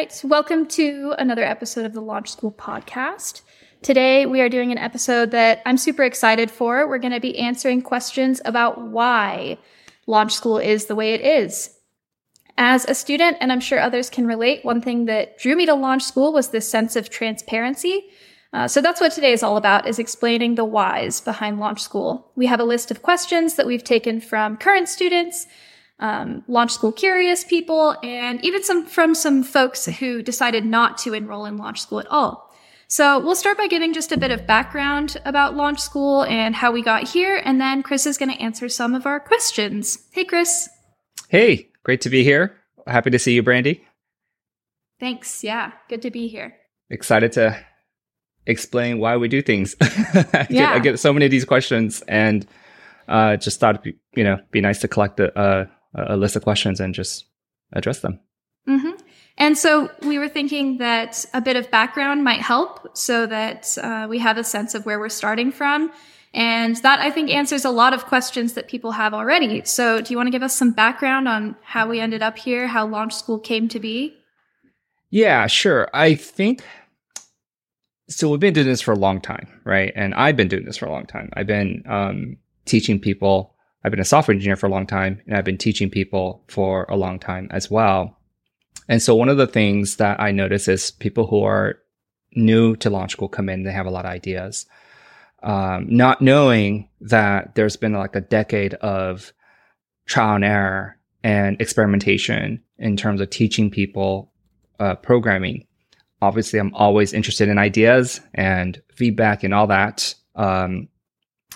right. Welcome to another episode of the Launch School podcast. Today, we are doing an episode that I'm super excited for. We're going to be answering questions about why Launch School is the way it is. As a student, and I'm sure others can relate, one thing that drew me to Launch School was this sense of transparency. Uh, so that's what today is all about, is explaining the whys behind Launch School. We have a list of questions that we've taken from current students, um, Launch School curious people, and even some from some folks who decided not to enroll in Launch School at all. So we'll start by giving just a bit of background about Launch School and how we got here, and then Chris is going to answer some of our questions. Hey, Chris. Hey, great to be here. Happy to see you, Brandi. Thanks. Yeah, good to be here. Excited to explain why we do things. I, yeah. get, I get so many of these questions, and uh, just thought it'd be, you know be nice to collect a, a, a list of questions and just address them. Mm-hmm. And so we were thinking that a bit of background might help so that uh, we have a sense of where we're starting from. And that I think answers a lot of questions that people have already. So do you want to give us some background on how we ended up here, how Launch School came to be? Yeah, sure. I think so. We've been doing this for a long time, right? And I've been doing this for a long time. I've been um, teaching people. I've been a software engineer for a long time, and I've been teaching people for a long time as well. And so one of the things that I notice is people who are new to launch school come in, they have a lot of ideas. Um, not knowing that there's been like a decade of trial and error and experimentation in terms of teaching people uh, programming. Obviously, I'm always interested in ideas and feedback and all that. Um,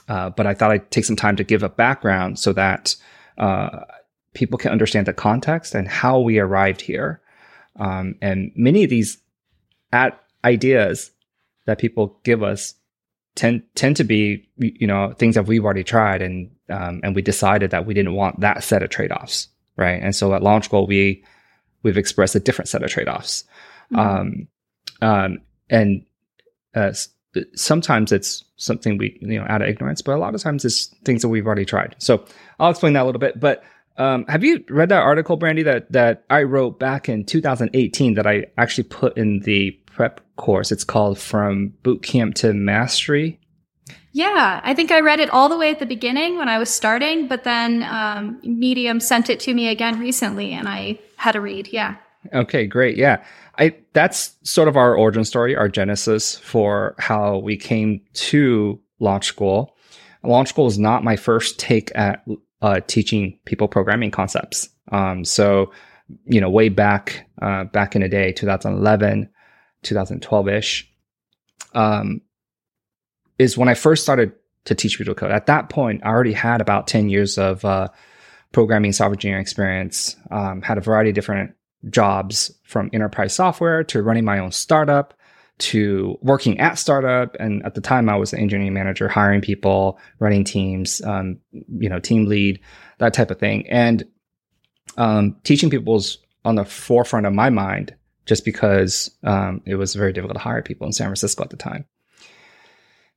uh, but I thought I'd take some time to give a background so that uh, people can understand the context and how we arrived here. Um, and many of these at ideas that people give us tend tend to be you know things that we've already tried and um, and we decided that we didn't want that set of trade offs, right? And so at launch school we we've expressed a different set of trade offs, mm-hmm. um, um, and uh, sometimes it's something we you know out of ignorance, but a lot of times it's things that we've already tried. So I'll explain that a little bit, but um, have you read that article, Brandi, that that I wrote back in 2018 that I actually put in the prep course? It's called From Boot Camp to Mastery. Yeah, I think I read it all the way at the beginning when I was starting, but then um, Medium sent it to me again recently, and I had to read. Yeah. Okay, great. Yeah, I that's sort of our origin story, our genesis for how we came to Launch School. Launch School is not my first take at uh, teaching people programming concepts. Um, so, you know, way back uh, back in the day, 2011, 2012 ish, um, is when I first started to teach people code. At that point, I already had about 10 years of uh, programming software engineering experience. Um, had a variety of different jobs from enterprise software to running my own startup to working at startup. And at the time, I was an engineering manager, hiring people, running teams, um, you know, team lead, that type of thing. And um, teaching people was on the forefront of my mind just because um, it was very difficult to hire people in San Francisco at the time.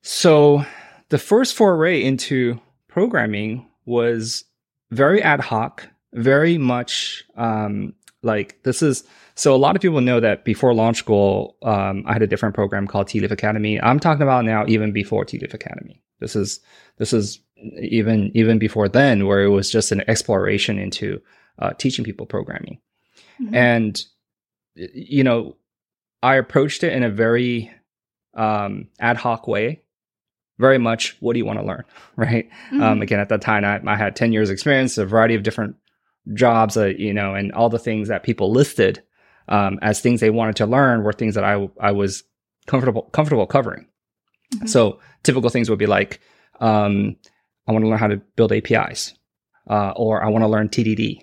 So the first foray into programming was very ad hoc, very much um, like this is so a lot of people know that before launch school, um, I had a different program called Tealeaf Academy. I'm talking about now even before Tealeaf Academy. This is this is even even before then, where it was just an exploration into uh, teaching people programming, mm-hmm. and you know, I approached it in a very um, ad hoc way. Very much, what do you want to learn, right? Mm-hmm. Um, again, at that time, I, I had ten years experience, a variety of different jobs, uh, you know, and all the things that people listed um, as things they wanted to learn were things that I I was comfortable comfortable covering. Mm-hmm. So typical things would be like, um, I want to learn how to build APIs, uh, or I want to learn TDD,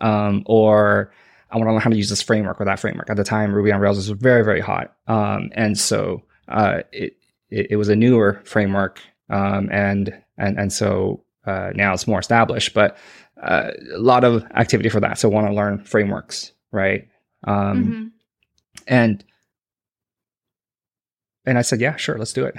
um, or I want to learn how to use this framework or that framework. At the time, Ruby on Rails was very very hot, um, and so uh, it, it, it was a newer framework, um, and and and so uh, now it's more established, but uh, a lot of activity for that. So want to learn frameworks, right? Um, mm-hmm. And and I said, yeah, sure, let's do it.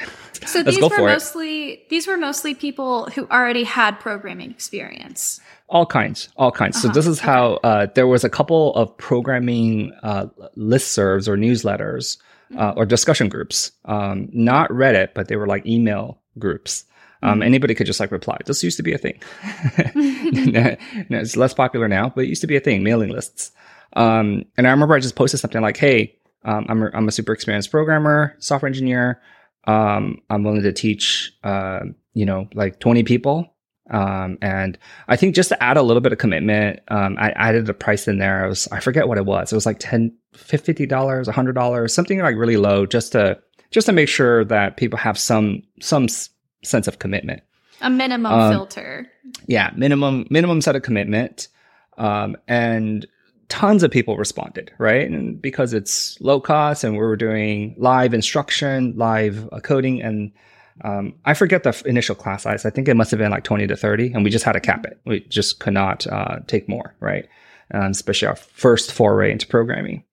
So these were for it. mostly these were mostly people who already had programming experience. All kinds, all kinds. So Uh-huh, this is how uh, there was a couple of programming uh, listservs or newsletters uh, or discussion groups, um, not Reddit, but they were like email groups. Um, Mhm. Anybody could just like reply. This used to be a thing. No, it's less popular now, but it used to be a thing. Mailing lists. Um, and I remember I just posted something like, "Hey, um, I'm a, I'm a super experienced programmer, software engineer. Um, I'm willing to teach, uh, you know, like 20 people." Um, and I think just to add a little bit of commitment, um, I added a price in there. I was I forget what it was. It was like 10 fifty dollars, a hundred dollars, something like really low, just to just to make sure that people have some some sense of commitment. A minimum Um, filter. Yeah, minimum minimum set of commitment, um, and tons of people responded, right? And because it's low cost, and we were doing live instruction, live uh, coding, and um, I forget the initial class size. I think it must have been like twenty to thirty, and we just had to cap it. We just could not uh, take more, right? Um, especially our first foray into programming.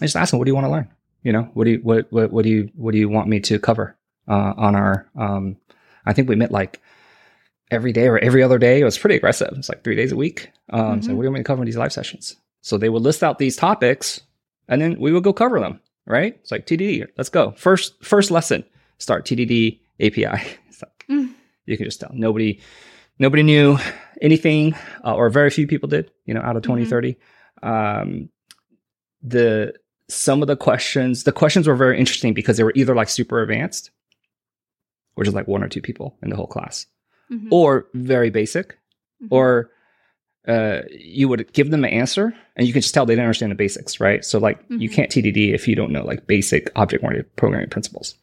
I just asked them, "What do you want to learn? You know, what do you what what, what do you what do you want me to cover uh, on our?" Um, I think we met like every day or every other day. It was pretty aggressive. It's like three days a week. Um, So Mhm. what do you want me to cover in these live sessions? So they would list out these topics, and then we would go cover them. Right? It's like TDD. Let's go. First first lesson. Start TDD API. It's like, Mm. You can just tell nobody nobody knew anything, uh, or very few people did. You know, out of 20, Mhm. 30. Um, the some of the questions the questions were very interesting because they were either like super advanced, which is like one or two people in the whole class Mhm. or very basic, Mhm. or uh, you would give them an answer and you can just tell they didn't understand the basics, right? So like you Mhm. can't TDD if you don't know like basic object oriented programming principles,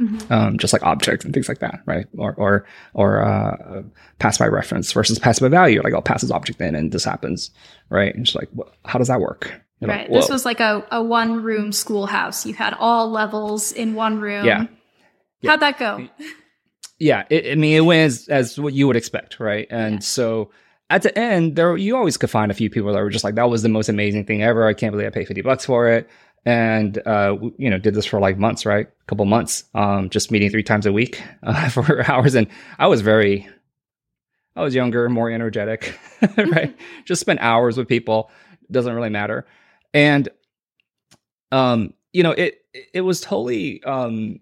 Mhm. um, just like objects and things like that, right? Or or or uh, pass by reference versus pass by value, like I'll pass this object in and this happens, right? And it's like, how does that work? You're like, Right. This was like a, a one room schoolhouse. You had all levels in one room. Yeah. Yeah. How'd that go? yeah it, i mean it went as, as what you would expect right? And Yeah. so at the end there you always could find a few people that were just like that was the most amazing thing ever. I can't believe i paid 50 bucks for it. And uh you know did this for like months right? A couple months um just meeting three times a week uh, for hours. And i was very i was younger more energetic right? Just spent hours with people. Doesn't really matter. And um you know it it was totally um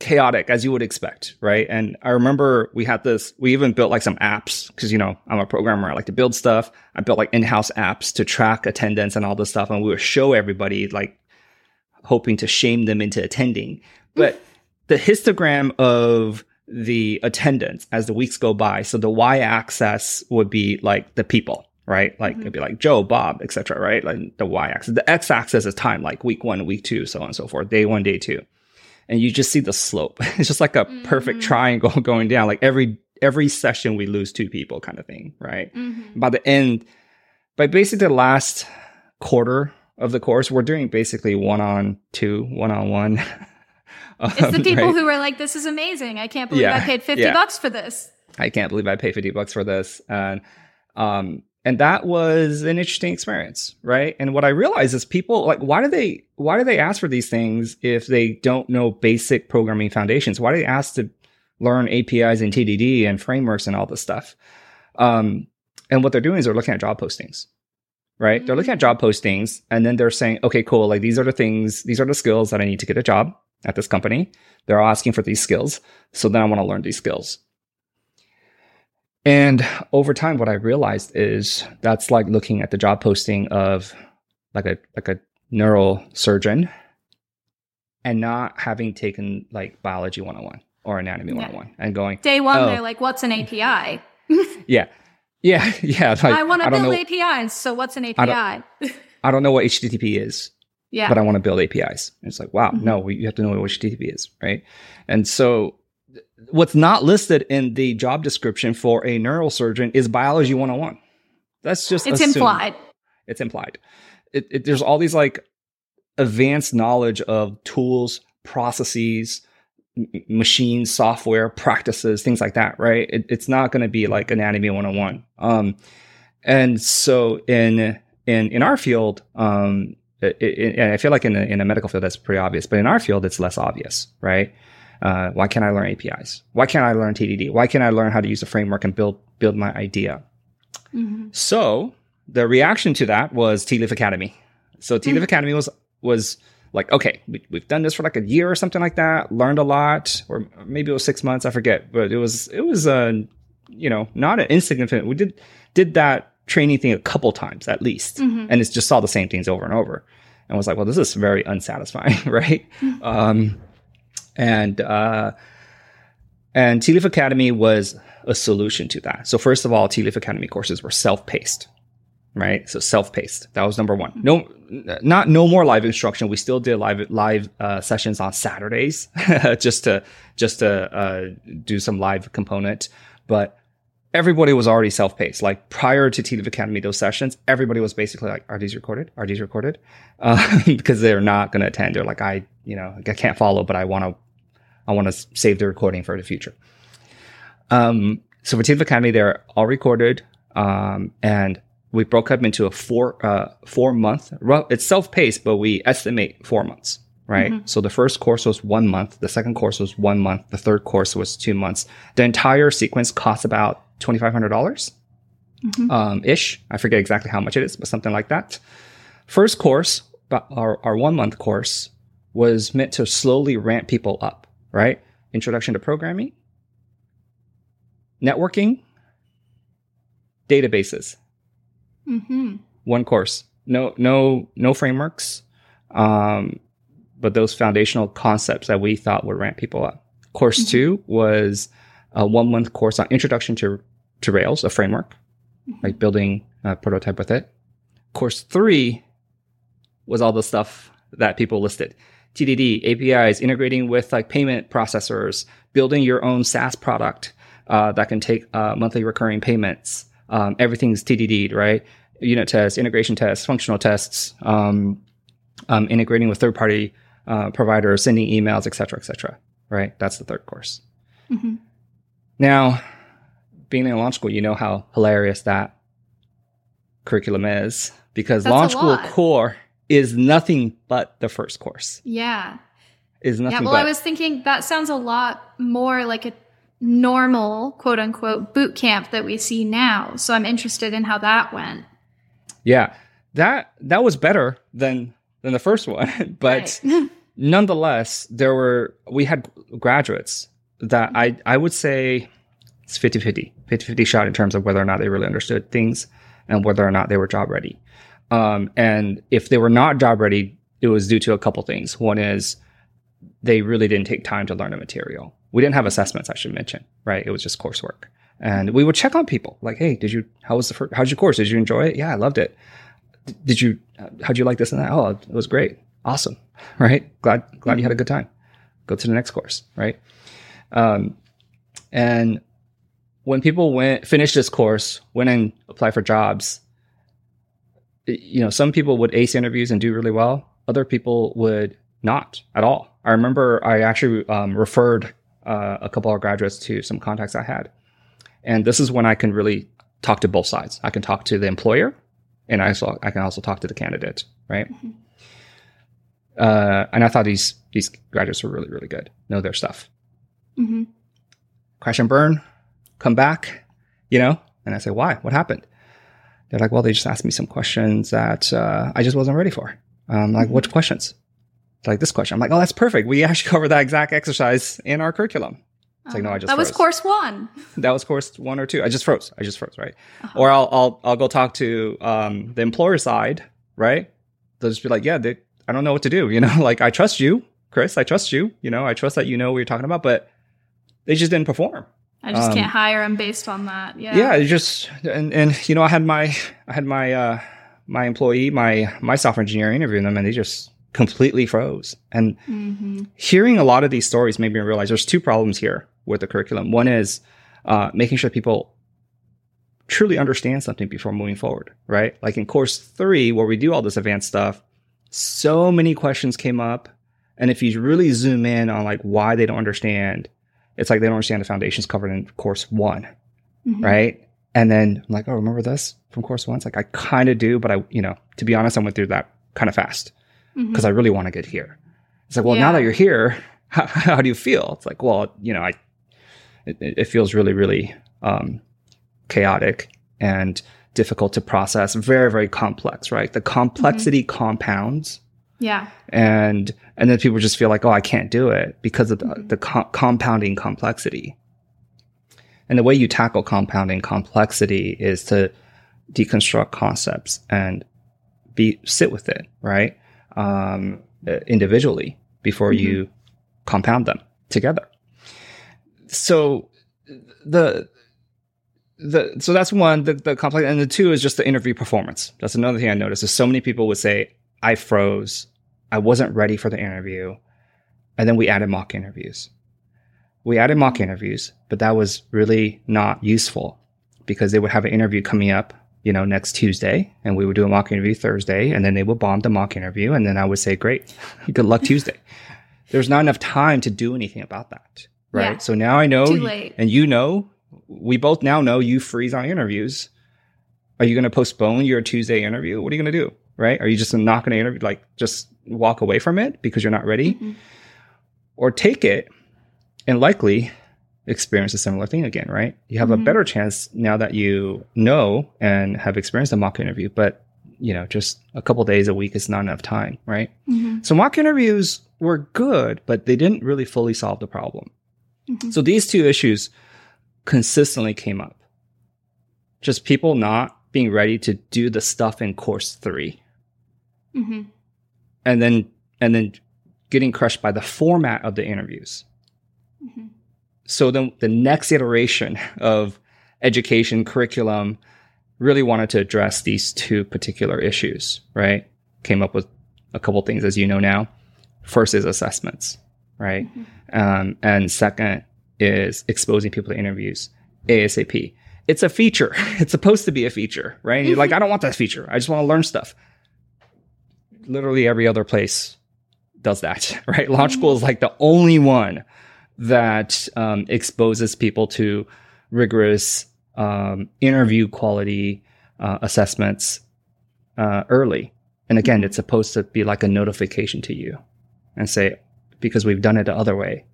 chaotic as you would expect, right? And I remember we had this, we even built like some apps because, you know, I'm a programmer. I like to build stuff. I built like in house apps to track attendance and all this stuff. And we would show everybody, like, hoping to shame them into attending. But the histogram of the attendance as the weeks go by, so the y axis would be like the people. Right, like Mhm. it'd be like Joe, Bob, etc. Right, like the y-axis. The x-axis is time, like week one, week two, so on and so forth. Day one, day two and you just see the slope. It's just like a perfect Mhm. triangle going down. Like every every session we lose two people kind of thing, right? Mhm. By the end, by basically the last quarter of the course, we're doing basically one on two, one on one. It's the people who were like, "This is amazing! I can't believe Yeah, I paid fifty yeah. bucks for this." I can't believe I paid 50 bucks for this. And, um, and that was an interesting experience, right? And what I realized is people like, why do they, why do they ask for these things if they don't know basic programming foundations? Why do they ask to learn APIs and TDD and frameworks and all this stuff? Um, and what they're doing is they're looking at job postings, right? They're looking at job postings and then they're saying, okay, cool. Like these are the things, these are the skills that I need to get a job at this company. They're asking for these skills. So then I want to learn these skills. And over time, what I realized is that's like looking at the job posting of like a like a neurosurgeon and not having taken like biology 101 or anatomy Yeah. 101 and going, Day one, Oh. they're like, "What's an API?" yeah, yeah, yeah. Like, I want to build know, APIs. So what's an I API? I don't know what HTTP is, yeah. but I want to build APIs. And it's like, wow, Mhm. no, you have to know what HTTP is, right? And so, what's not listed in the job description for a neurosurgeon is biology 101. That's just it's assumed. implied. It's implied. It, it, there's all these like advanced knowledge of tools, processes, m- machines, software, practices, things like that, right? It, it's not going to be like anatomy 101. Um, and so in in in our field, um, and I feel like in a, in a medical field that's pretty obvious, but in our field it's less obvious, right? Uh, why can't I learn APIs? Why can't I learn TDD? Why can't I learn how to use a framework and build build my idea? Mhm. So the reaction to that was Tealeaf Academy. So Tealeaf Academy was was like, okay, we, we've done this for like a year or something like that. Learned a lot, or maybe it was six months. I forget, but it was it was uh, you know not an insignificant. We did did that training thing a couple times at least, Mhm. and it's just saw the same things over and over, and was like, well, this is very unsatisfying, right? Um, and uh, and Tealeaf Academy was a solution to that. So first of all, Tealeaf Academy courses were self-paced, right? So self-paced. That was number one. No, not no more live instruction. We still did live live uh, sessions on Saturdays, just to just to uh, do some live component. But everybody was already self-paced. Like prior to Tealeaf Academy, those sessions, everybody was basically like, "Are these recorded? Are these recorded?" Uh, because they're not going to attend. They're like, "I, you know, I can't follow, but I want to I want to save the recording for the future. Um, so for Tealeaf Academy, they're all recorded, um, and we broke up into a four uh, four month. Well, it's self paced, but we estimate four months, right? So the first course was one month, the second course was one month, the third course was two months. The entire sequence costs about twenty five hundred dollars Mhm. um, ish. I forget exactly how much it is, but something like that. First course, our, our one month course was meant to slowly ramp people up, right? Introduction to programming, networking, databases. Mhm. One course. No, no, no frameworks. Um, but those foundational concepts that we thought would ramp people up. Course Mhm. two was a one month course on introduction to, to Rails, a framework, like building a prototype with it. Course three was all the stuff that people listed. TDD, APIs, integrating with like payment processors, building your own SaaS product uh, that can take uh, monthly recurring payments. Um, everything's TDD, right? Unit tests, integration tests, functional tests, um, um, integrating with third-party uh, providers, sending emails, et cetera, et cetera. Right? That's the third course. Mhm. Now, being in launch school, you know how hilarious that curriculum is because That's launch school core is nothing but the first course. Yeah. Is nothing Yeah. Well, but I was thinking that sounds a lot more like a normal quote unquote boot camp that we see now. So I'm interested in how that went. yeah. That that was better than than the first one, but Right. nonetheless, there were we had graduates that I I would say it's 50-50, 50-50 shot in terms of whether or not they really understood things and whether or not they were job ready. Um, and if they were not job ready, it was due to a couple things. One is they really didn't take time to learn the material. We didn't have assessments, I should mention, right? It was just coursework. And we would check on people like, hey, did you, how was the first, how's your course? Did you enjoy it? Yeah, I loved it. Did you, how'd you like this and that? Oh, it was great. Awesome. Right. Glad, glad you had a good time. Go to the next course. Right. Um, and when people went, finished this course, went and applied for jobs, you know, some people would ace interviews and do really well. Other people would not at all. I remember I actually um, referred uh, a couple of graduates to some contacts I had. And this is when I can really talk to both sides. I can talk to the employer and I, also, I can also talk to the candidate, right? Mhm. Uh, and I thought these, these graduates were really, really good, know their stuff. hmm Crash and burn, come back, you know? And I say, why? What happened? They're like, well, they just asked me some questions that uh, I just wasn't ready for. Um, like, Mhm. which questions? Like this question. I'm like, oh, that's perfect. We actually covered that exact exercise in our curriculum. It's like, no, I just that was course one. That was course one or two. I just froze. I just froze, right? Uh-huh. Or I'll I'll I'll go talk to um, the employer side, right? They'll just be like, yeah, they, I don't know what to do. You know, like I trust you, Chris. I trust you. You know, I trust that you know what you're talking about, but they just didn't perform. I just um, can't hire him based on that. Yeah. Yeah, just and and you know, I had my I had my uh my employee, my my software engineer interviewing them, and they just completely froze. And hmm hearing a lot of these stories made me realize there's two problems here with the curriculum. One is uh, making sure people truly understand something before moving forward, right? Like in course three, where we do all this advanced stuff, so many questions came up. And if you really zoom in on like why they don't understand, it's like they don't understand the foundations covered in course one, hmm right? And then I'm like, oh, remember this from course one? It's like I kind of do, but I, you know, to be honest, I went through that kind of fast because I really want to get here. It's like, well, now that you're here, how, how do you feel? It's like, well, you know, I, it, it feels really, really um, chaotic and difficult to process, very, very complex, right? The complexity compounds yeah. and and then people just feel like oh i can't do it because of the, Mhm. the co- compounding complexity. And the way you tackle compounding complexity is to deconstruct concepts and be sit with it right? Um, individually before you compound them together. So the the so that's one the, the complex and the two is just the interview performance. That's another thing i noticed is so many people would say i froze i wasn't ready for the interview and then we added mock interviews we added mock interviews but that was really not useful because they would have an interview coming up you know next tuesday and we would do a mock interview thursday and then they would bomb the mock interview and then i would say great good luck tuesday there's not enough time to do anything about that right Yeah. so now i know and you know we both now know you freeze on interviews. Are you going to postpone your Tuesday interview? What are you going to do? Right? Are you just not going to interview, like just walk away from it because you're not ready? Mhm. Or take it and likely experience a similar thing again, right? You have Mhm. a better chance now that you know and have experienced a mock interview, but you know, just a couple days a week is not enough time, right? Mhm. So mock interviews were good, but they didn't really fully solve the problem. Mhm. So these two issues consistently came up. Just people not being ready to do the stuff in course 3 Mhm. and then and then getting crushed by the format of the interviews. Mhm. So then the next iteration of education curriculum really wanted to address these two particular issues, right? Came up with a couple things as you know now. First is assessments, right? Um, and second is exposing people to interviews ASAP. It's a feature. It's supposed to be a feature, right? You're like, I don't want that feature. I just want to learn stuff. Literally every other place does that, right? Launch School is like the only one that um, exposes people to rigorous um, interview quality uh, assessments uh, early. And again, it's supposed to be like a notification to you and say, because we've done it the other way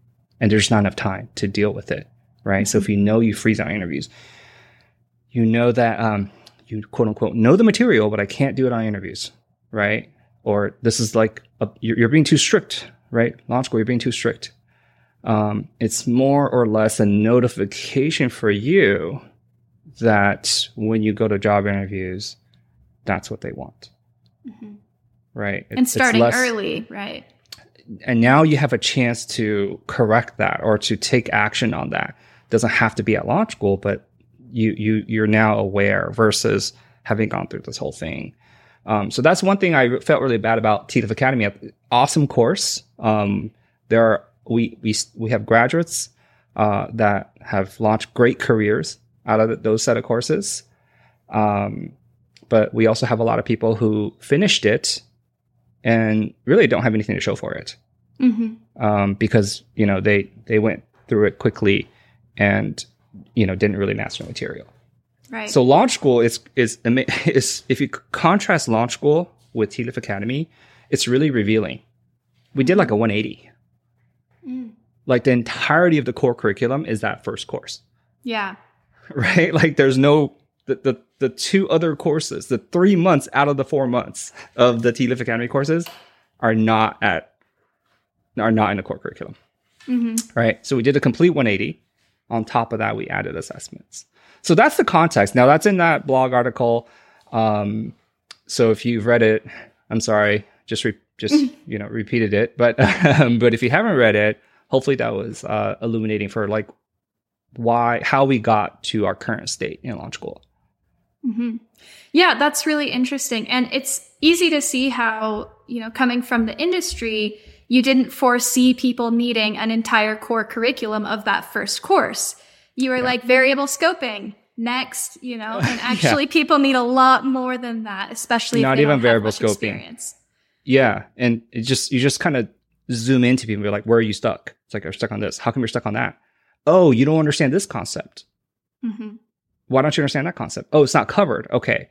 and there's not enough time to deal with it, right? So if you know you freeze on interviews, you know that um, you quote unquote know the material, but I can't do it on interviews, right? Or this is like a, you're, you're being too strict, right? Launch school, you're being too strict. Um, it's more or less a notification for you that when you go to job interviews, that's what they want, Mhm. right? And It's- it's starting less- early, right? and now you have a chance to correct that or to take action on that. Doesn't have to be at launch school, but you you you're now aware versus having gone through this whole thing. Um, so that's one thing I felt really bad about Tealeaf Academy. Awesome course. Um, there are we we we have graduates uh, that have launched great careers out of those set of courses. Um, but we also have a lot of people who finished it and really don't have anything to show for it hmm um, because you know they they went through it quickly and you know didn't really master the material. Right. So launch school is is is if you contrast launch school with Tealeaf Academy, it's really revealing. We did like a 180. Mm. Like the entirety of the core curriculum is that first course, yeah. right? Like there's no the, the the two other courses, the three months out of the four months of the Tealeaf Academy courses are not at are not in the core curriculum hmm right? So we did a complete 180. On top of that, we added assessments. So that's the context. Now that's in that blog article. Um, so if you've read it, I'm sorry, just re- just you know repeated it. But um, but if you haven't read it, hopefully that was uh, illuminating for like why how we got to our current state in launch school. hmm Yeah, that's really interesting. And it's easy to see how, you know, coming from the industry, you didn't foresee people needing an entire core curriculum of that first course. You were like variable scoping next, you know, and actually people need a lot more than that, especially if Not even variable scoping. experience. Yeah, and it just you just kind of zoom into people and be like, where are you stuck? It's like, I'm stuck on this. How come you're stuck on that? Oh, you don't understand this concept. hmm why don't you understand that concept? Oh, it's not covered. Okay.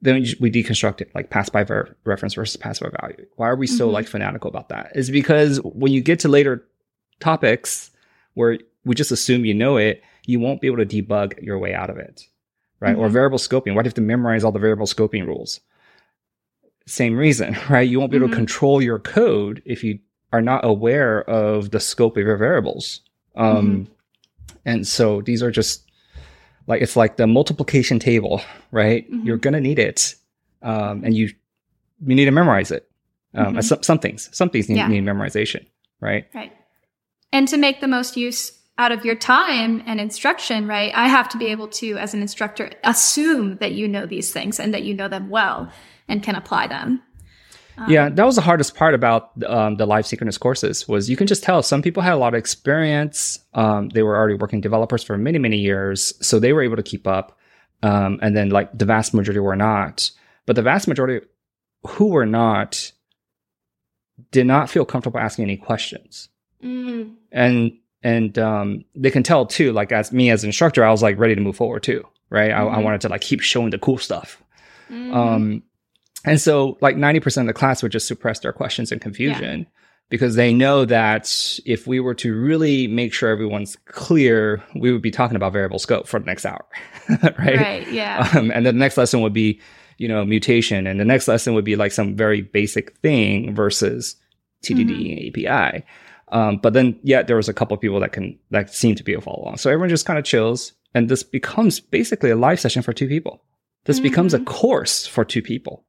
then we deconstruct it like pass by ver- reference versus pass by value. Why are we so Mhm. like fanatical about that? Is because when you get to later topics where we just assume you know it, you won't be able to debug your way out of it, right? Or Mhm. variable scoping. Why do you have to memorize all the variable scoping rules? Same reason, right? You won't be able Mhm. to control your code if you are not aware of the scope of your variables. Um, And so these are just like it's like the multiplication table, right? Mhm. You're gonna need it, um, and you you need to memorize it. Um, Mhm. some, some things, some things need, Yeah. need memorization, right? Right. And to make the most use out of your time and instruction, right? I have to be able to, as an instructor, assume that you know these things and that you know them well and can apply them. Um, yeah, that was the hardest part about um, the live synchronous courses was you can just tell some people had a lot of experience. Um, they were already working developers for many many years, so they were able to keep up. Um, and then like the vast majority were not, but the vast majority who were not did not feel comfortable asking any questions. Mm, and and um, they can tell too. Like as me as an instructor, I was like ready to move forward too, right? I, I Mhm. wanted to like keep showing the cool stuff. mhm. Um, and so like ninety percent of the class would just suppress their questions and confusion because they know that if we were to really make sure everyone's clear, we would be talking about variable scope for the next hour, right? right. Yeah. Um, and then the next lesson would be, you know, mutation, and the next lesson would be like some very basic thing versus TDD and API. Um, but then, yeah, there was a couple of people that can that seem to be a follow along. So everyone just kind of chills, and this becomes basically a live session for two people. This becomes a Mhm. course for two people,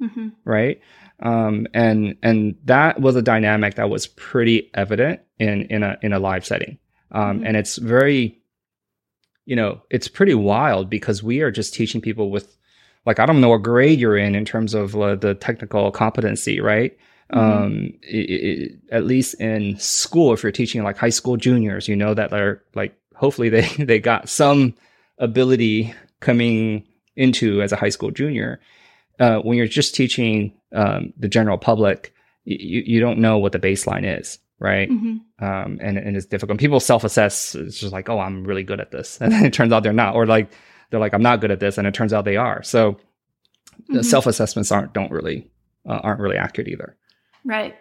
hmm right? Um, and and that was a dynamic that was pretty evident in in a in a live setting. Um, Mhm. and it's very, you know, it's pretty wild because we are just teaching people with, like, I don't know what grade you're in in terms of uh, the technical competency, right? Mhm. Um, i i at least in school, if you're teaching like high school juniors, you know that they're like, hopefully they they got some ability coming into as a high school junior. Uh, when you're just teaching um, the general public, you you don't know what the baseline is, right? hmm um, and, and it's difficult. People self-assess. It's just like, oh, I'm really good at this, and then it turns out they're not, or like they're like, I'm not good at this, and it turns out they are. So the Mhm. self-assessments aren't don't really uh, aren't really accurate either. Right.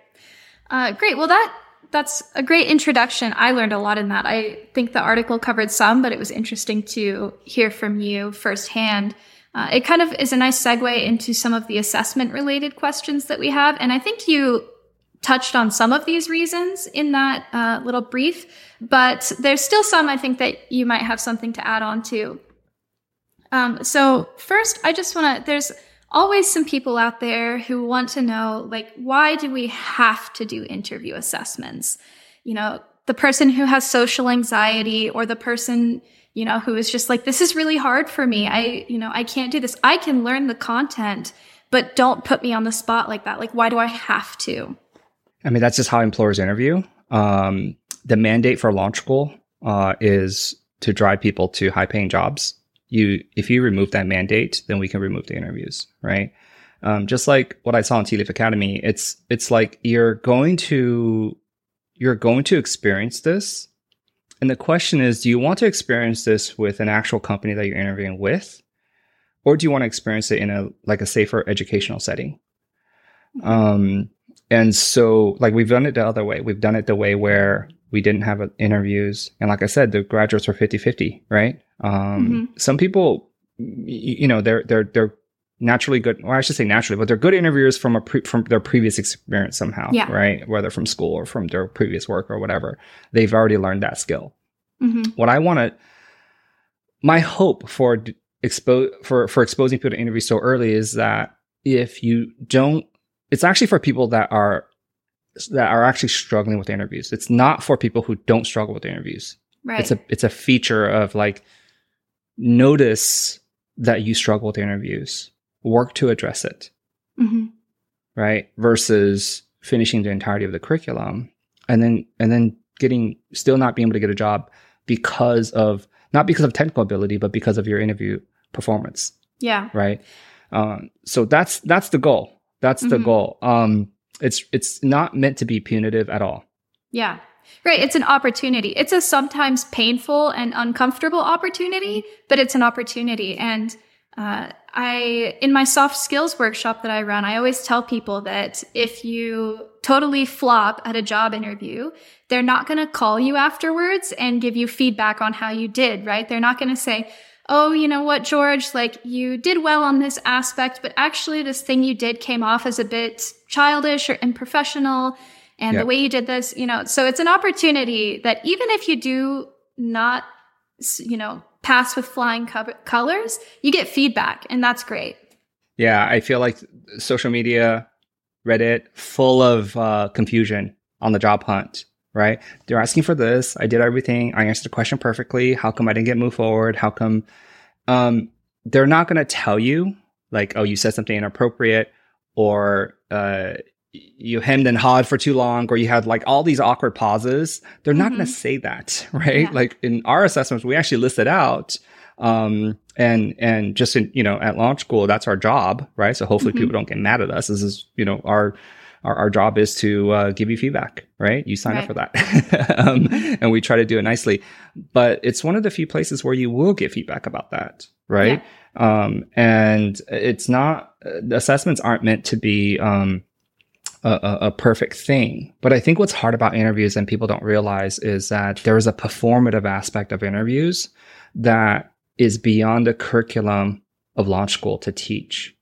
Uh, great. Well, that that's a great introduction. I learned a lot in that. I think the article covered some, but it was interesting to hear from you firsthand. Uh, it kind of is a nice segue into some of the assessment related questions that we have, and I think you touched on some of these reasons in that uh, little brief, but there's still some I think that you might have something to add on to. Um, so first, I just want to. There's always some people out there who want to know, like, why do we have to do interview assessments? You know, the person who has social anxiety or the person, you know, who is just like, this is really hard for me. I, you know, I can't do this. I can learn the content, but don't put me on the spot like that. Like, why do I have to? I mean, that's just how employers interview. Um, the mandate for launch school uh, is to drive people to high-paying jobs. You, if you remove that mandate, then we can remove the interviews, right? Um, just like what I saw in Leaf Academy, it's it's like you're going to you're going to experience this, and the question is, do you want to experience this with an actual company that you're interviewing with, or do you want to experience it in a like a safer educational setting? Um, and so, like, we've done it the other way. We've done it the way where we didn't have uh, interviews. And like I said, the graduates were 50 50, right? Um, some people, you know, they're, they're, they're naturally good. Well, I should say naturally, but they're good interviewers from a pre- from their previous experience somehow, Yeah. right? Whether from school or from their previous work or whatever. They've already learned that skill hmm what I want to, my hope for d- expo for for exposing people to interviews so early is that if you don't, it's actually for people that are that are actually struggling with interviews. It's not for people who don't struggle with interviews. Right. It's a it's a feature of like notice that you struggle with interviews, work to address it hmm right versus finishing the entirety of the curriculum and then and then getting still not being able to get a job because of not because of technical ability but because of your interview performance Yeah. right um, so that's that's the goal that's the Mhm. goal um it's it's not meant to be punitive at all Yeah. Right. It's an opportunity. It's a sometimes painful and uncomfortable opportunity, but it's an opportunity. And uh, I, in my soft skills workshop that I run, I always tell people that if you totally flop at a job interview, they're not going to call you afterwards and give you feedback on how you did, right? They're not going to say, Oh, you know what, George, like you did well on this aspect, but actually this thing you did came off as a bit childish or unprofessional. And yep. the way you did this, you know, so it's an opportunity that even if you do not, you know, pass with flying co- colors, you get feedback, and that's great. Yeah, I feel like social media, Reddit, full of uh, confusion on the job hunt. Right? They're asking for this. I did everything. I answered the question perfectly. How come I didn't get moved forward? How come? Um, they're not going to tell you like, oh, you said something inappropriate, or uh, you hemmed and hawed for too long or you had like all these awkward pauses they're not mm-hmm. going to say that right yeah. like in our assessments we actually list it out um, and and just in you know at launch school that's our job right so hopefully mm-hmm. people don't get mad at us this is you know our our, our job is to uh, give you feedback right you sign right. up for that um, and we try to do it nicely but it's one of the few places where you will get feedback about that right yeah. um, and it's not the assessments aren't meant to be um, a, a, perfect thing. But I think what's hard about interviews and people don't realize is that there is a performative aspect of interviews that is beyond the curriculum of launch school to teach.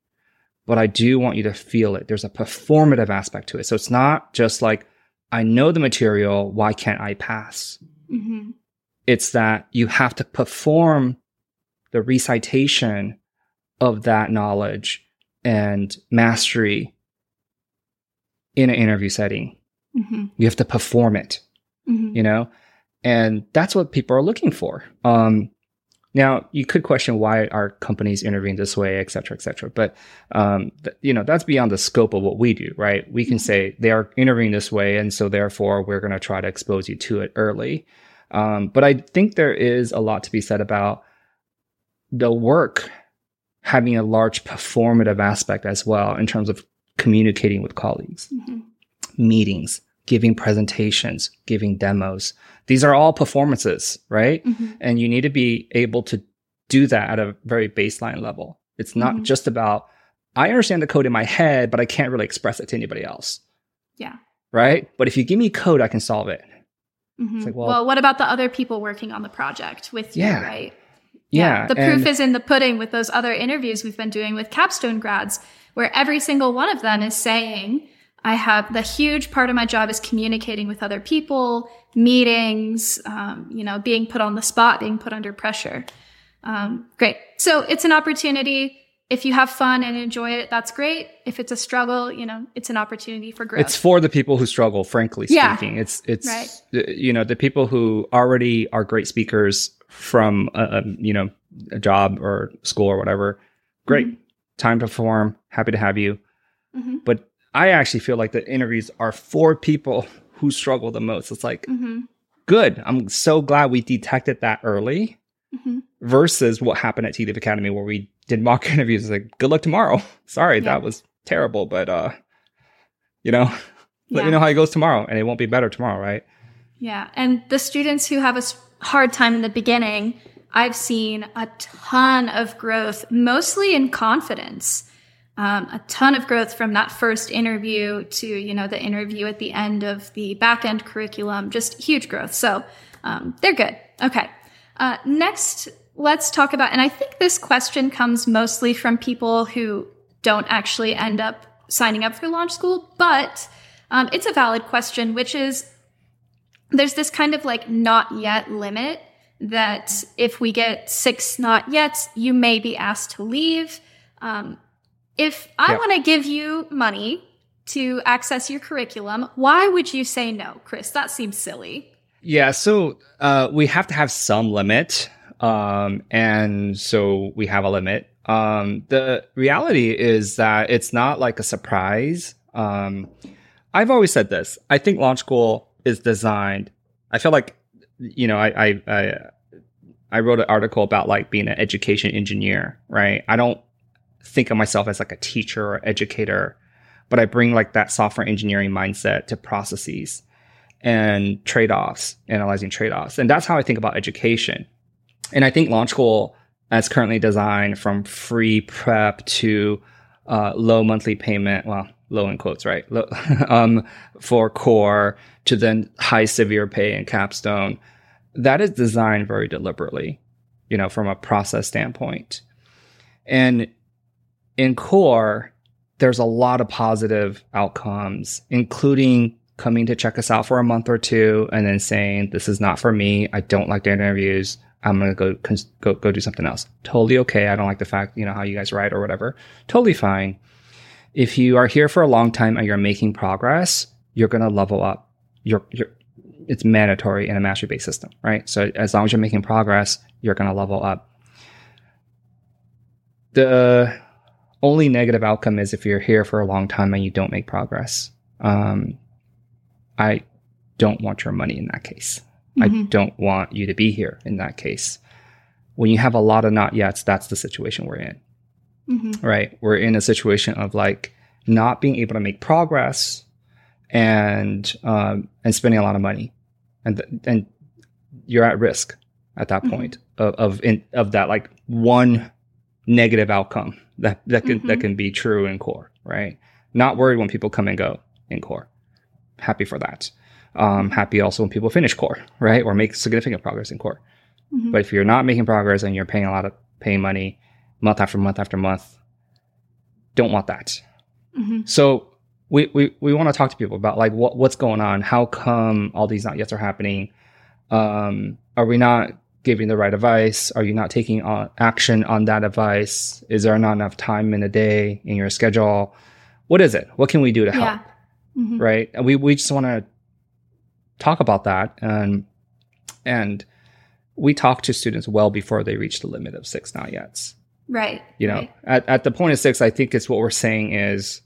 But I do want you to feel it. There's a performative aspect to it. So it's not just like, I know the material. Why can't I pass? Mm-hmm. It's that you have to perform the recitation of that knowledge and mastery in an interview setting. Mm-hmm. You have to perform it, mm-hmm. you know, and that's what people are looking for. Um, now you could question why our companies intervene this way, et cetera, et cetera. But, um, th- you know, that's beyond the scope of what we do, right? We can mm-hmm. say they are intervening this way. And so therefore we're going to try to expose you to it early. Um, but I think there is a lot to be said about the work having a large performative aspect as well in terms of communicating with colleagues, mm-hmm. meetings, giving presentations, giving demos. These are all performances, right? Mm-hmm. And you need to be able to do that at a very baseline level. It's not mm-hmm. just about, I understand the code in my head, but I can't really express it to anybody else. Yeah. Right. But if you give me code, I can solve it. Mm-hmm. Like, well, well, what about the other people working on the project with yeah. you, right? Yeah. yeah. The proof is in the pudding with those other interviews we've been doing with capstone grads where every single one of them is saying, I have the huge part of my job is communicating with other people, meetings, um, you know, being put on the spot, being put under pressure. Um, great. So it's an opportunity. If you have fun and enjoy it, that's great. If it's a struggle, you know, it's an opportunity for growth. It's for the people who struggle, frankly speaking. Yeah. It's, it's, right. you know, the people who already are great speakers from, a, a you know, a job or school or whatever. Great. Mm-hmm time to perform. Happy to have you. Mm-hmm. But I actually feel like the interviews are for people who struggle the most. It's like, mm-hmm. good. I'm so glad we detected that early mm-hmm. versus what happened at Tealeaf Academy where we did mock interviews. It's like, good luck tomorrow. Sorry, yeah. that was terrible, but, uh, you know, let yeah. me know how it goes tomorrow and it won't be better tomorrow, right? Yeah. And the students who have a hard time in the beginning, I've seen a ton of growth, mostly in confidence. Um, a ton of growth from that first interview to you know the interview at the end of the back end curriculum just huge growth. So um, they're good. Okay. Uh, next let's talk about and i think this question comes mostly from people who don't actually end up signing up for launch school but um, it's a valid question which is there's this kind of like not yet limit that if we get six not yet, you may be asked to leave. Um, if I want to give you money to access your curriculum, why would you say no, Chris? That seems silly. Yeah, so uh, we have to have some limit. Um, and so we have a limit. Um, the reality is that it's not like a surprise. Um, I've always said this. I think Launch School is designed. I feel like you know, I, I, I, I wrote an article about like being an education engineer, right? I don't think of myself as like a teacher or educator, but I bring like that software engineering mindset to processes and trade offs, analyzing trade offs. And that's how I think about education. And I think Launch School as currently designed from free prep to uh, low monthly payment, well, low in quotes, right? Low, um, for core to then high severe pay and capstone. That is designed very deliberately, you know, from a process standpoint. And in core, there's a lot of positive outcomes, including coming to check us out for a month or two and then saying, this is not for me. I don't like the interviews. I'm going to go, go, go do something else. Totally okay. I don't like the fact, you know, how you guys write or whatever. Totally fine. If you are here for a long time and you're making progress, you're going to level up. You're, you're, it's mandatory in a mastery based system, right? So as long as you're making progress, you're going to level up. The only negative outcome is if you're here for a long time and you don't make progress. Um, I don't want your money in that case. Mm-hmm. I don't want you to be here in that case. When you have a lot of not yets, that's the situation we're in. Mm-hmm. Right? We're in a situation of like not being able to make progress and um, and spending a lot of money, and th- and you're at risk at that mm-hmm. point of of, in, of that like one negative outcome that that can that mm-hmm. can be true in core. Right? Not worried when people come and go in core. Happy for that. Um, happy also when people finish core, right, or make significant progress in core. Mm-hmm. But if you're not making progress and you're paying a lot of paying money month after month after month, don't want that. Mm-hmm. So we, we, we want to talk to people about like what, what's going on. How come all these not yets are happening? Um, are we not giving the right advice? Are you not taking uh, action on that advice? Is there not enough time in a day in your schedule? What is it? What can we do to help? Yeah. Mm-hmm. Right. And we, we just want to talk about that and and we talk to students well before they reach the limit of six not yet right you know right. at, at the point of six i think it's what we're saying is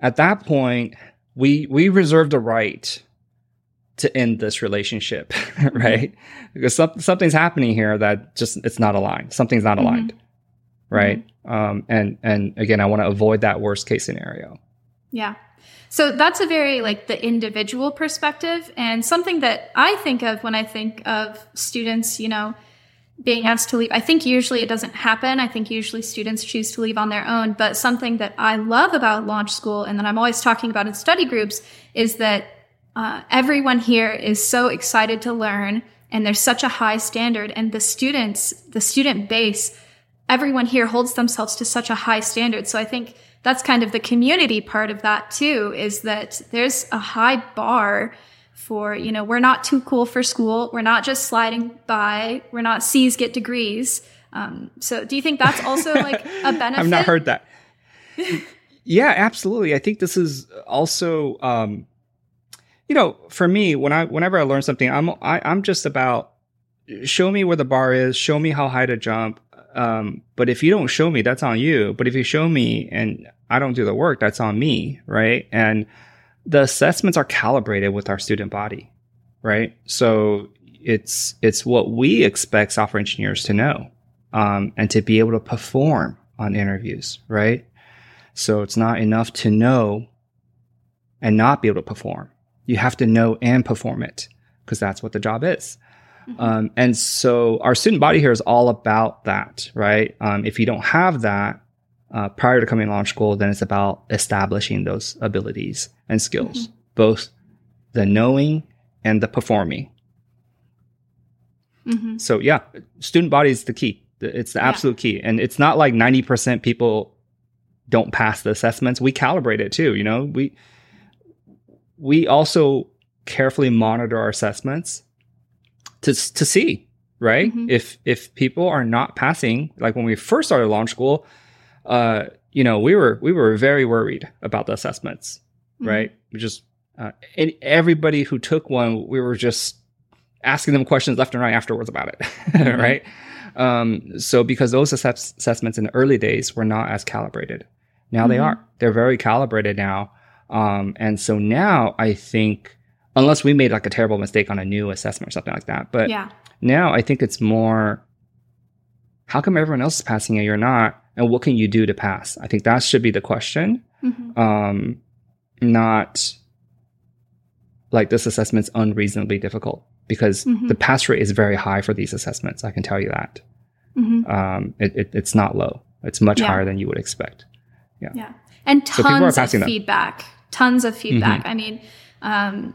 at that point we we reserve the right to end this relationship right mm-hmm. because some, something's happening here that just it's not aligned something's not mm-hmm. aligned mm-hmm. right mm-hmm. um and and again i want to avoid that worst case scenario yeah so that's a very like the individual perspective and something that I think of when I think of students, you know, being asked to leave. I think usually it doesn't happen. I think usually students choose to leave on their own. But something that I love about Launch School and that I'm always talking about in study groups is that uh, everyone here is so excited to learn and there's such a high standard and the students, the student base, everyone here holds themselves to such a high standard. So I think that's kind of the community part of that too, is that there's a high bar for, you know, we're not too cool for school. We're not just sliding by. We're not C's get degrees. Um, so do you think that's also like a benefit? I've not heard that. yeah, absolutely. I think this is also, um, you know, for me, when I, whenever I learn something, I'm, I, am i am just about show me where the bar is, show me how high to jump. Um, but if you don't show me, that's on you. But if you show me and I don't do the work, that's on me, right? And the assessments are calibrated with our student body, right? So it's it's what we expect software engineers to know um, and to be able to perform on interviews, right? So it's not enough to know and not be able to perform. You have to know and perform it because that's what the job is. Mm-hmm. Um, and so our student body here is all about that, right? Um, if you don't have that uh, prior to coming to launch school, then it's about establishing those abilities and skills, mm-hmm. both the knowing and the performing. Mm-hmm. So yeah, student body is the key. It's the yeah. absolute key. And it's not like 90% people don't pass the assessments. We calibrate it too, you know, we, we also carefully monitor our assessments to to see right mm-hmm. if if people are not passing like when we first started launch school uh you know we were we were very worried about the assessments mm-hmm. right we just uh, and everybody who took one we were just asking them questions left and right afterwards about it mm-hmm. right um so because those assess- assessments in the early days were not as calibrated now they mm-hmm. are they're very calibrated now um and so now i think unless we made like a terrible mistake on a new assessment or something like that. But yeah. now I think it's more how come everyone else is passing and you're not? And what can you do to pass? I think that should be the question. Mm-hmm. Um, not like this assessment's unreasonably difficult because mm-hmm. the pass rate is very high for these assessments. I can tell you that. Mhm. Um, it, it, it's not low. It's much Yeah. higher than you would expect. Yeah. Yeah. And So tons of feedback. that. Tons of feedback. I mean, um,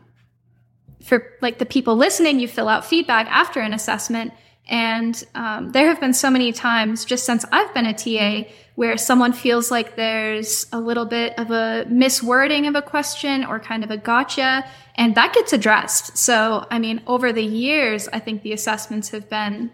for like the people listening, you fill out feedback after an assessment. And um, there have been so many times just since I've been a TA where someone feels like there's a little bit of a miswording of a question or kind of a gotcha, and that gets addressed. So, I mean, over the years, I think the assessments have been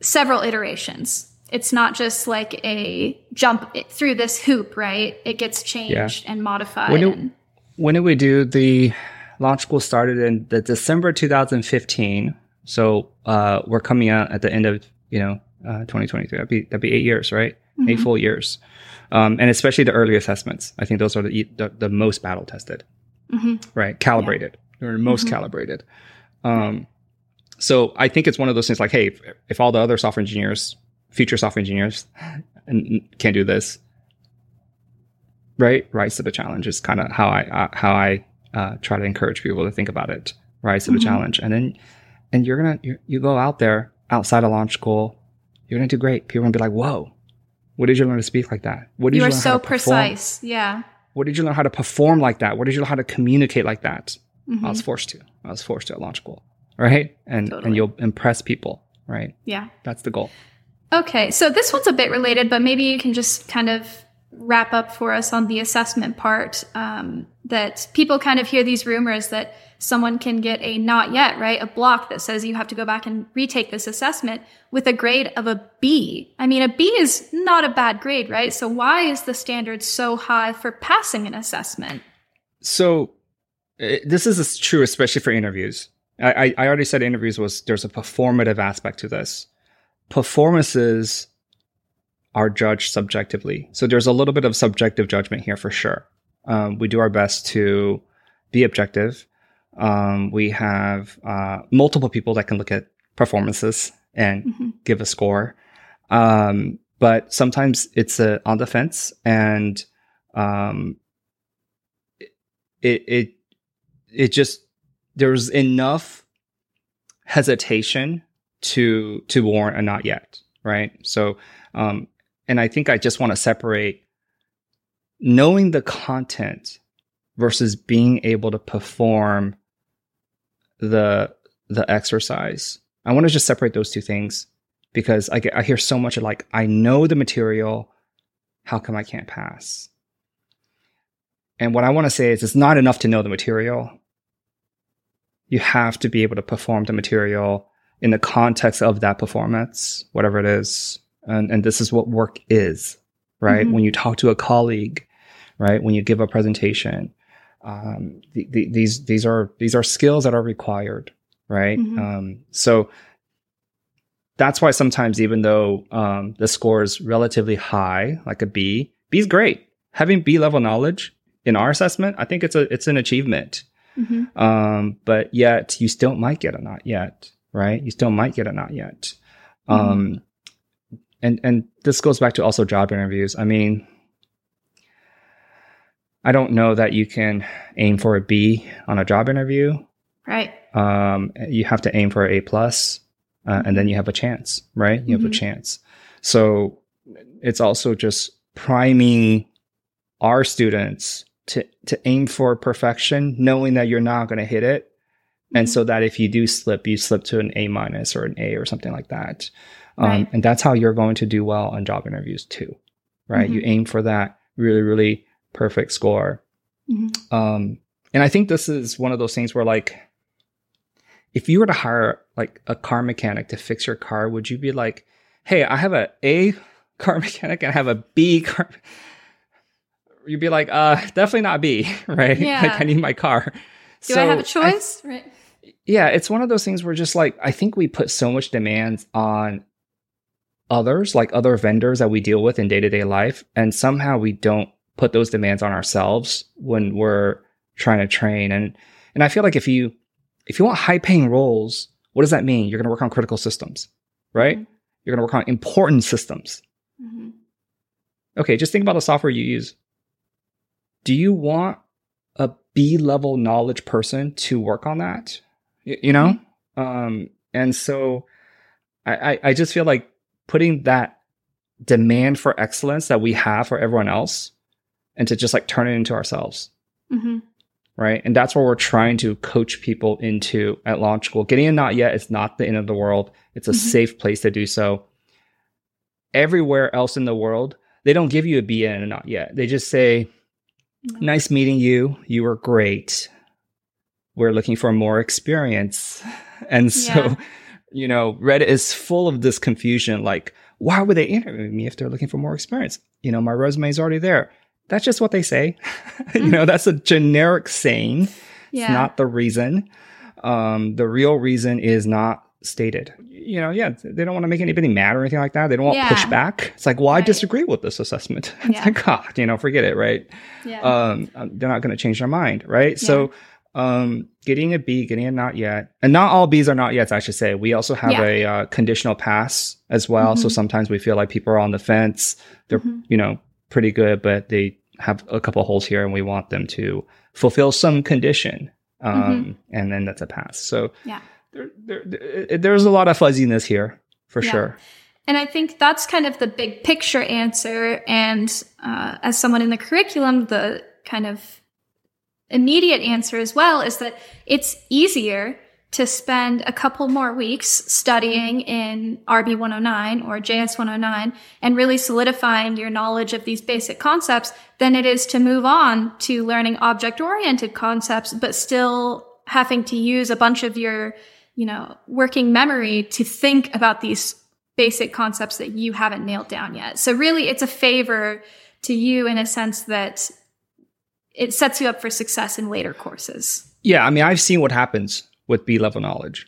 several iterations. It's not just like a jump through this hoop, right? It gets changed and modified. When do- and, When did we do the launch school started in the December 2015. So uh, we're coming out at the end of you know uh, 2023. That'd be that'd be eight years, right? Eight Mhm. full years, um, and especially the early assessments. I think those are the the, the most battle tested, Mhm. right? Calibrated. They're most Mhm. calibrated. Um, so I think it's one of those things like, hey, if, if all the other software engineers, future software engineers, and can't do this, right? Rise to the challenge is kind of how I uh, how I uh, try to encourage people to think about it. Rise to Mhm. the challenge, and then and you're gonna you you go out there outside of launch school, you're gonna do great. People are gonna be like, whoa. What did you learn to speak like that? What did You you are so precise. Yeah. What did you learn how to perform like that? What did you learn how to communicate like that? Mhm. I was forced to. I was forced to at launch school, right? And Totally. and you'll impress people, right? Yeah. That's the goal. Okay, so this one's a bit related, but maybe you can just kind of wrap up for us on the assessment part. Um, that people kind of hear these rumors that someone can get a not yet, right? A block that says you have to go back and retake this assessment with a grade of a B. I mean, a B is not a bad grade, right? So why is the standard so high for passing an assessment? So uh, this is true, especially for interviews. I I already said interviews was there's a performative aspect to this. Performances are judged subjectively, so there's a little bit of subjective judgment here for sure. Um, we do our best to be objective. Um, we have uh, multiple people that can look at performances and Mhm. give a score. Um, but sometimes it's uh, on the fence and um, it, it, it just, there's enough hesitation to, to warrant a not yet. Right. So, um, and I think I just want to separate knowing the content versus being able to perform the, the exercise. I want to just separate those two things because I get I hear so much of like I know the material, how come I can't pass? And what I want to say is it's not enough to know the material. You have to be able to perform the material in the context of that performance, whatever it is. And and this is what work is, right? Mhm. When you talk to a colleague, right? When you give a presentation, um, the, the, these these are these are skills that are required, right? Mhm. Um, so that's why sometimes even though um, the score is relatively high, like a B, B is great. Having B level knowledge in our assessment, I think it's a it's an achievement. Mhm. Um, but yet you still might get a not yet, right? You still might get a not yet. Um, and and this goes back to also job interviews. I mean, I don't know that you can aim for a B on a job interview. Right. Um, you have to aim for a A plus, uh, and then you have a chance, right? You have Mhm. a chance. So it's also just priming our students to to aim for perfection, knowing that you're not going to hit it, and so that if you do slip, you slip to an A minus or an A or something like that. Um, Right. And that's how you're going to do well on job interviews too, right? You Mhm. aim for that really, really perfect score. Mhm. Um, and I think this is one of those things where like, if you were to hire like a car mechanic to fix your car, would you be like, "Hey, I have a A car mechanic and I have a B car"? You'd be like, "Uh, definitely not B, right? Yeah. like, I need my car." Do I have a choice? right. yeah, it's one of those things where just like I think we put so much demands on others, like other vendors that we deal with in day to day life, and somehow we don't put those demands on ourselves when we're trying to train. And and I feel like if you if you want high paying roles, what does that mean? You're going to work on critical systems, right? Mhm. You're going to work on important systems. Mhm. Okay, just think about the software you use. Do you want B level knowledge person to work on that? Y- You know? Um, and so I, I, I just feel like putting that demand for excellence that we have for everyone else and to just like turn it into ourselves. hmm Right. And that's what we're trying to coach people into at launch school. Getting a not yet is not the end of the world. It's a Mhm. safe place to do so. Everywhere else in the world, they don't give you a B and a not yet. They just say, nice meeting you. You were great. We're looking for more experience. And so, Yeah. you know, Reddit is full of this confusion like, why would they interview me if they're looking for more experience? You know, my resume is already there. That's just what they say. you know, that's a generic saying. Yeah. It's not the reason. Um, the real reason is not stated. You know, yeah, they don't want to make anybody mad or anything like that. They don't want Yeah. pushback. It's like, well, I disagree with this assessment. It's Yeah. like, God, you know, forget it, right? yeah. um, um, they're not going to change their mind, right? So, um, getting a B, getting a not yet, and not all Bs are not yet. I should say. We also have Yeah. a uh, conditional pass as well. So Mhm. sometimes we feel like people are on the fence. They're Mhm. you know pretty good, but they have a couple holes here, and we want them to fulfill some condition, um, and then that's a pass. So Mm-hmm. Yeah. There, there, there- there's a lot of fuzziness here for Yeah. sure. And I think that's kind of the big picture answer. And uh, as someone in the curriculum, the kind of immediate answer as well is that it's easier to spend a couple more weeks studying in RB 109 or JS 109 and really solidifying your knowledge of these basic concepts than it is to move on to learning object oriented concepts, but still having to use a bunch of your, you know, working memory to think about these basic concepts that you haven't nailed down yet. So really it's a favor to you in a sense that it sets you up for success in later courses. Yeah, I mean, I've seen what happens with B level knowledge.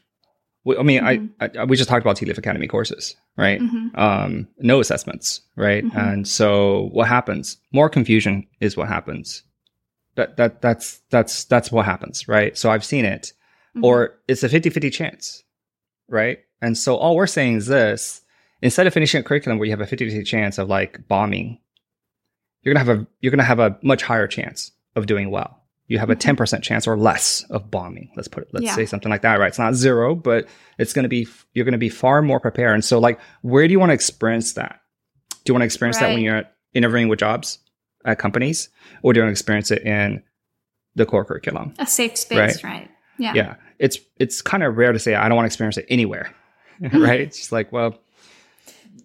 I mean, Mhm. I, I we just talked about Tealeaf Academy courses, right? Mhm. Um, no assessments, right? Mhm. And so what happens? More confusion is what happens. That that that's that's that's what happens, right? So I've seen it. Mhm. Or it's a 50-50 chance, right? And so all we're saying is this: instead of finishing a curriculum where you have a 50-50 chance of like bombing, you're gonna have a you're gonna have a much higher chance of doing well. You have a Mhm. 10% chance or less of bombing. Let's put it, let's Yeah. say something like that, right? It's not zero, but it's going to be, you're going to be far more prepared. And so like, where do you want to experience that? Do you want to experience that when you're interviewing with jobs at companies or do you want to experience it in the core curriculum? a safe space, right? Yeah. Yeah. It's, it's kind of rare to say, I don't want to experience it anywhere. right. It's just like, well,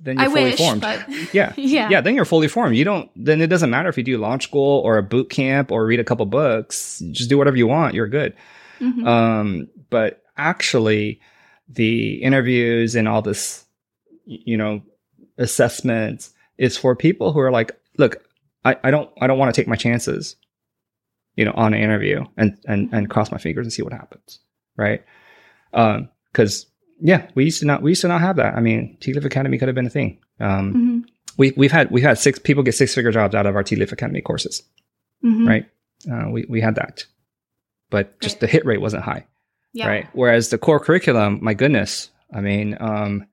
then you're I fully wish, formed. but Yeah. yeah. Yeah, then you're fully formed. You don't then it doesn't matter if you do launch school or a boot camp or read a couple books. Just do whatever you want. You're good. Mhm. Um, but actually the interviews and all this you know assessments is for people who are like, look, I, I don't I don't want to take my chances, you know, on an interview and and and cross my fingers and see what happens. Right. Um, because yeah, we used to not we used to not have that. I mean, Tealeaf Academy could have been a thing. Um Mhm. we we've had we've had six people get six figure jobs out of our Tealeaf Academy courses, Mhm. right? Uh, we we had that, but just Right. the hit rate wasn't high, Yeah. right? Whereas the core curriculum, my goodness, I mean, um,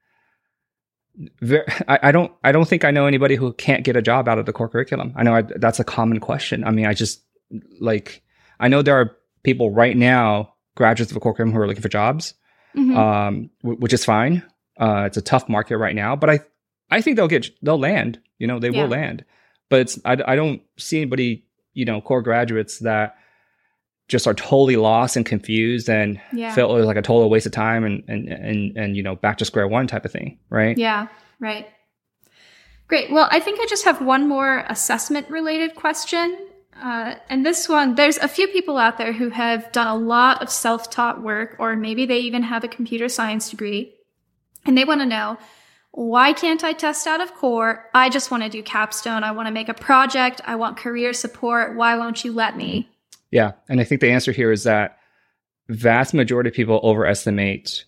ver I, I don't I don't think I know anybody who can't get a job out of the core curriculum. I know I, that's a common question. I mean, I just like I know there are people right now, graduates of the core curriculum, who are looking for jobs, Mhm. um, w- which is fine. Uh, it's a tough market right now, but I, I think they'll get, they'll land. You know, they Yeah. will land. But it's, I, I don't see anybody, you know, core graduates that just are totally lost and confused and yeah. felt it was like a total waste of time and and and and you know back to square one type of thing, right? Yeah, right. Great. Well, I think I just have one more assessment related question. Uh, and this one, there's a few people out there who have done a lot of self taught work, or maybe they even have a computer science degree, and they want to know why can't I test out of core? I just want to do capstone. I want to make a project. I want career support. Why won't you let me? Yeah, and I think the answer here is that vast majority of people overestimate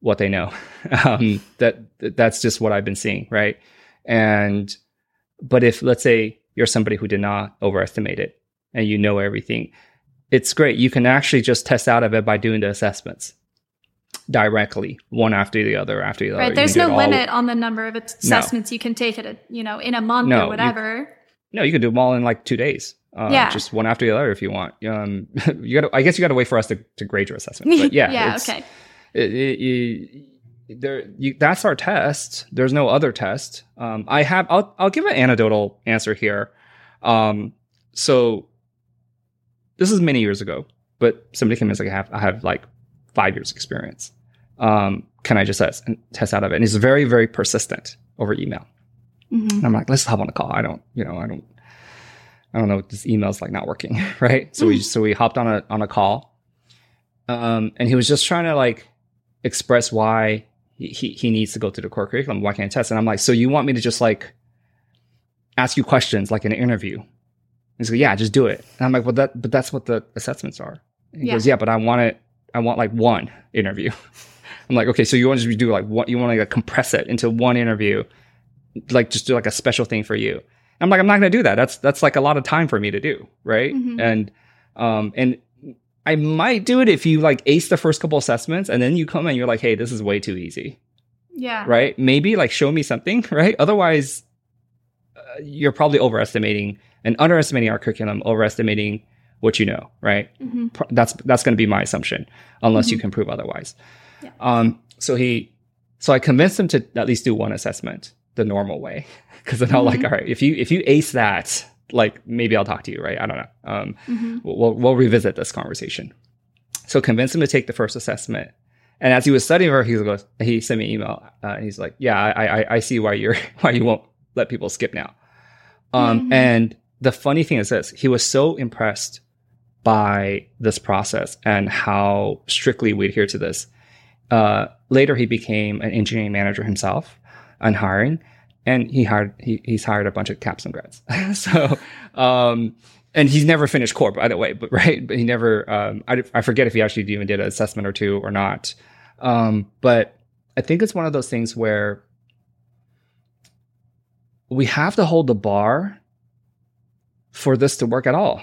what they know. um, that that's just what I've been seeing, right? And but if let's say you're somebody who did not overestimate it and you know everything, it's great. You can actually just test out of it by doing the assessments directly, one after the other, after the other. Right. There's no it limit on the number of assessments you can take at a, you know, in a month No, or you- whatever. No, you can do them all in like two days. Uh, Yeah. just one after the other if you want. Um, you got. I guess you got to wait for us to, to grade your assessment. But yeah, yeah. Okay. it, it, it- there you, that's our test. There's no other test. Um, I have I'll I'll give an anecdotal answer here. Um, so this is many years ago, but somebody came in and was like, I have I have like five years experience. Um, can I just test, test out of it? And he's very, very persistent over email. Mm-hmm. And I'm like, let's hop on a call. I don't, you know, I don't, I don't know. This email's like not working, right? So mm-hmm. we, so we hopped on a on a call, um, and he was just trying to like express why he, he needs to go through the core curriculum. Why can't I test? And I'm like, so you want me to just like ask you questions like in an interview? He's like, yeah, just do it. And I'm like, well, that, but that's what the assessments are. he yeah. goes, yeah, but I want it. I want like one interview. I'm like, okay, so you want to just do like what you want to like compress it into one interview, like just do like a special thing for you. I'm like, I'm not going to do that. That's that's like a lot of time for me to do, right? Mm-hmm. And um and I might do it if you like ace the first couple assessments and then you come and you're like, hey, this is way too easy. Yeah. Right? Maybe like show me something, right? Otherwise, uh, you're probably overestimating and underestimating our curriculum, overestimating what you know, right? Mm-hmm. That's that's going to be my assumption, unless mm-hmm. you can prove otherwise. Yeah. Um. So he, so I convinced him to at least do one assessment the normal way, because then I'll like, mm-hmm. all right, if you if you ace that, like maybe I'll talk to you, right? I don't know. Um, mm-hmm. we'll, we'll revisit this conversation. So convince him to take the first assessment. And as he was studying her, he goes, he sent me an email, uh, and he's like, "Yeah, I, I, I see why you're why you won't let people skip now." Um, mm-hmm. and the funny thing is this: he was so impressed by this process and how strictly we adhere to this. Uh, later, he became an engineering manager himself on hiring, and he hired he, he's hired a bunch of capstone grads. so, um, and he's never finished core, by the way. But right, but he never. Um, I I forget if he actually even did an assessment or two or not. Um, but I think it's one of those things where we have to hold the bar for this to work at all.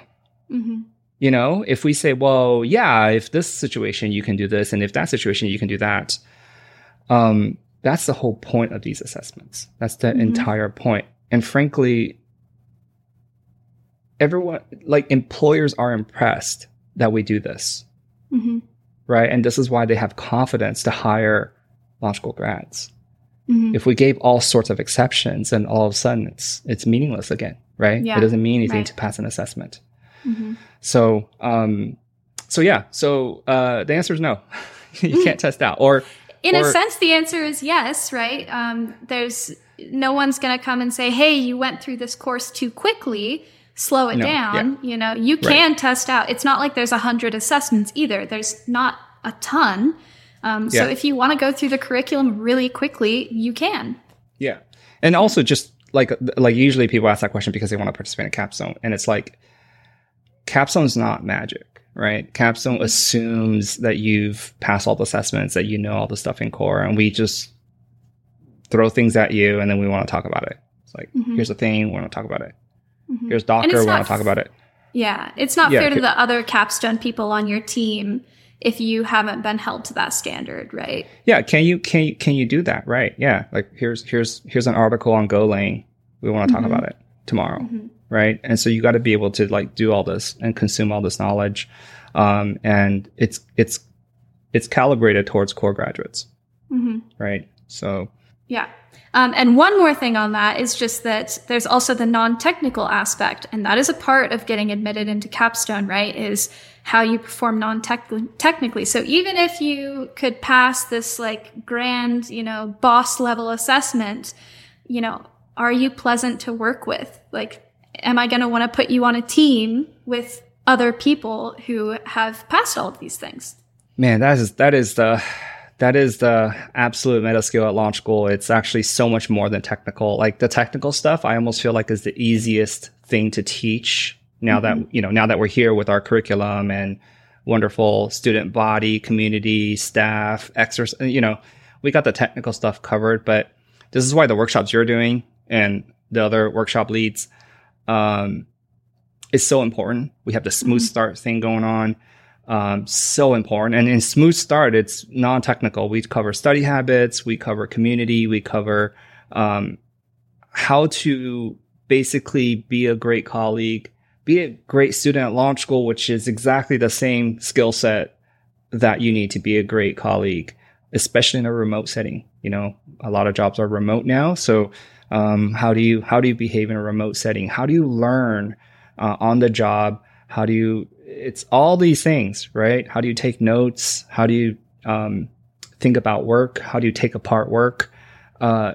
Mm-hmm. You know, if we say, well, yeah, if this situation you can do this, and if that situation you can do that, um, that's the whole point of these assessments. That's the mm-hmm. entire point. And frankly, everyone, like employers are impressed that we do this. Mm-hmm. Right. And this is why they have confidence to hire launch school grads. Mm-hmm. If we gave all sorts of exceptions and all of a sudden it's it's meaningless again, right? Yeah, it doesn't mean anything right. to pass an assessment. Mm-hmm. So um so yeah, so uh the answer is no. you can't test out. Or in or, a sense, the answer is yes, right? Um, there's no one's going to come and say, "Hey, you went through this course too quickly." Slow it no, down. Yeah. You know, you can right. test out. It's not like there's a hundred assessments either. There's not a ton. Um, so yeah. if you want to go through the curriculum really quickly, you can. Yeah, and also just like like usually people ask that question because they want to participate in a capstone, and it's like capstone's not magic right? Capstone mm-hmm. assumes that you've passed all the assessments, that you know all the stuff in core, and we just throw things at you, and then we want to talk about it. It's like, mm-hmm. here's the thing, we want to talk about it. Mm-hmm. Here's Docker, we want to talk about it. Yeah, it's not yeah, fair to the other capstone people on your team if you haven't been held to that standard, right? Yeah, can you can you can you do that? Right? Yeah, like here's here's here's an article on Golang. We want to talk mm-hmm. about it tomorrow. Right? And so you got to be able to like do all this and consume all this knowledge. Um, and it's it's it's calibrated towards core graduates, mm-hmm. right? So yeah. Um, and one more thing on that is just that there's also the non-technical aspect, and that is a part of getting admitted into Capstone, right? Is how you perform non-technically. So even if you could pass this like grand, you know, boss level assessment, you know, are you pleasant to work with? Like am I going to want to put you on a team with other people who have passed all of these things? Man, that is that is the that is the absolute meta skill at launch school. It's actually so much more than technical. Like the technical stuff, I almost feel like is the easiest thing to teach now mm-hmm. that you know now that we're here with our curriculum and wonderful student body, community, staff, exercise. You know, we got the technical stuff covered, but this is why the workshops you're doing and the other workshop leads um, is so important. We have the smooth mm-hmm. start thing going on. Um, so important. And in smooth start, it's non-technical. We cover study habits. We cover community. We cover, um, how to basically be a great colleague, be a great student at launch school, which is exactly the same skill set that you need to be a great colleague. especially in a remote setting. You know, a lot of jobs are remote now. So, um, how do you how do you behave in a remote setting? How do you learn uh, on the job? How do you? It's all these things, right? How do you take notes? How do you um, think about work? How do you take apart work? Uh,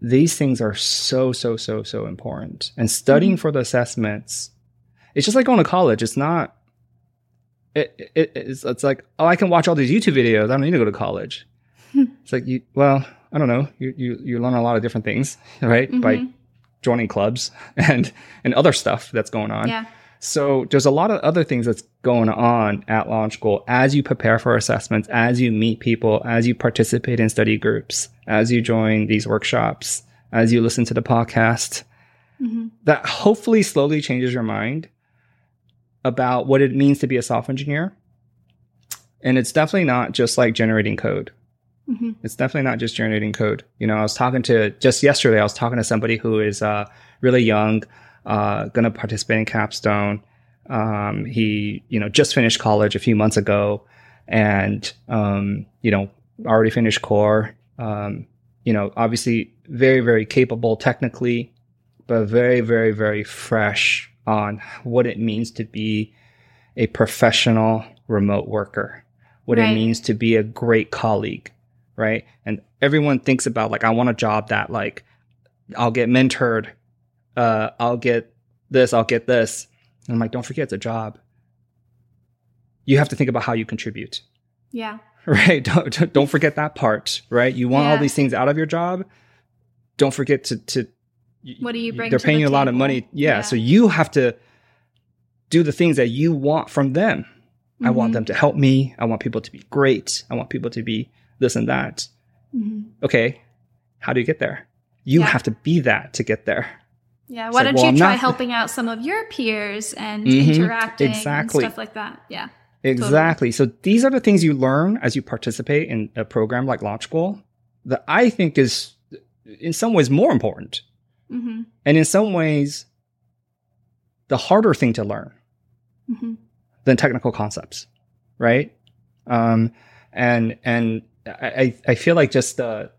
these things are so so so so important. And studying mm-hmm. for the assessments, it's just like going to college. It's not. It, it, it's, it's like oh I can watch all these YouTube videos. I don't need to go to college. it's like you well I don't know. You you you learn a lot of different things, right? Mm-hmm. By joining clubs and and other stuff that's going on. Yeah. So there's a lot of other things that's going on at Launch School as you prepare for assessments, as you meet people, as you participate in study groups, as you join these workshops, as you listen to the podcast. Mm-hmm. That hopefully slowly changes your mind about what it means to be a software engineer. And it's definitely not just like generating code. Mm-hmm. It's definitely not just generating code. You know, I was talking to just yesterday, I was talking to somebody who is uh, really young, uh, going to participate in Capstone. Um, he, you know, just finished college a few months ago and, um, you know, already finished core. Um, you know, obviously very, very capable technically, but very, very, very fresh on what it means to be a professional remote worker, what right. it means to be a great colleague, right? And everyone thinks about like, I want a job that like I'll get mentored, uh, I'll get this, I'll get this. And I'm like, don't forget it's a job. You have to think about how you contribute. Yeah. Right. Don't don't forget that part. Right. You want yeah. all these things out of your job. Don't forget to to. What do you bring? They're paying the you a lot of money. Yeah, yeah, So you have to do the things that you want from them. Mm-hmm. I want mm-hmm. them to help me. I want people to be great. I want people to be this and that. Mm-hmm. Okay, how do you get there? You yeah. have to be that to get there. Yeah, why don't well, you try not... helping out some of your peers and mm-hmm. interacting exactly. and stuff like that? Yeah. Exactly. Totally. So these are the things you learn as you participate in a program like Launch School that I think is in some ways more important. Mm-hmm. And in some ways, the harder thing to learn mm-hmm. than technical concepts, right? Um, and and I, I feel like just the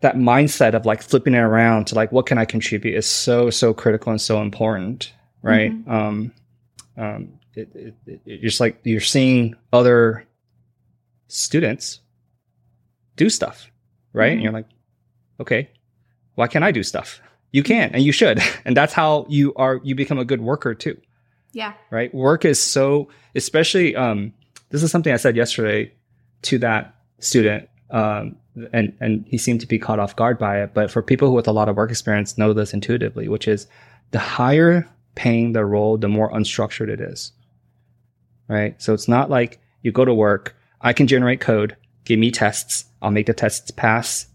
that mindset of like flipping it around to like what can I contribute is so so critical and so important, right? Mm-hmm. Um, um, it, it, it, it's just like you're seeing other students do stuff, right? Mm-hmm. And you're like, okay, why can't I do stuff? You can and you should, and that's how you are. You become a good worker too. Yeah. Right. Work is so, especially. Um, this is something I said yesterday to that student. Um, and and he seemed to be caught off guard by it. But for people with a lot of work experience, know this intuitively, which is the higher paying the role, the more unstructured it is. Right. So it's not like you go to work. I can generate code. Give me tests. I'll make the tests pass.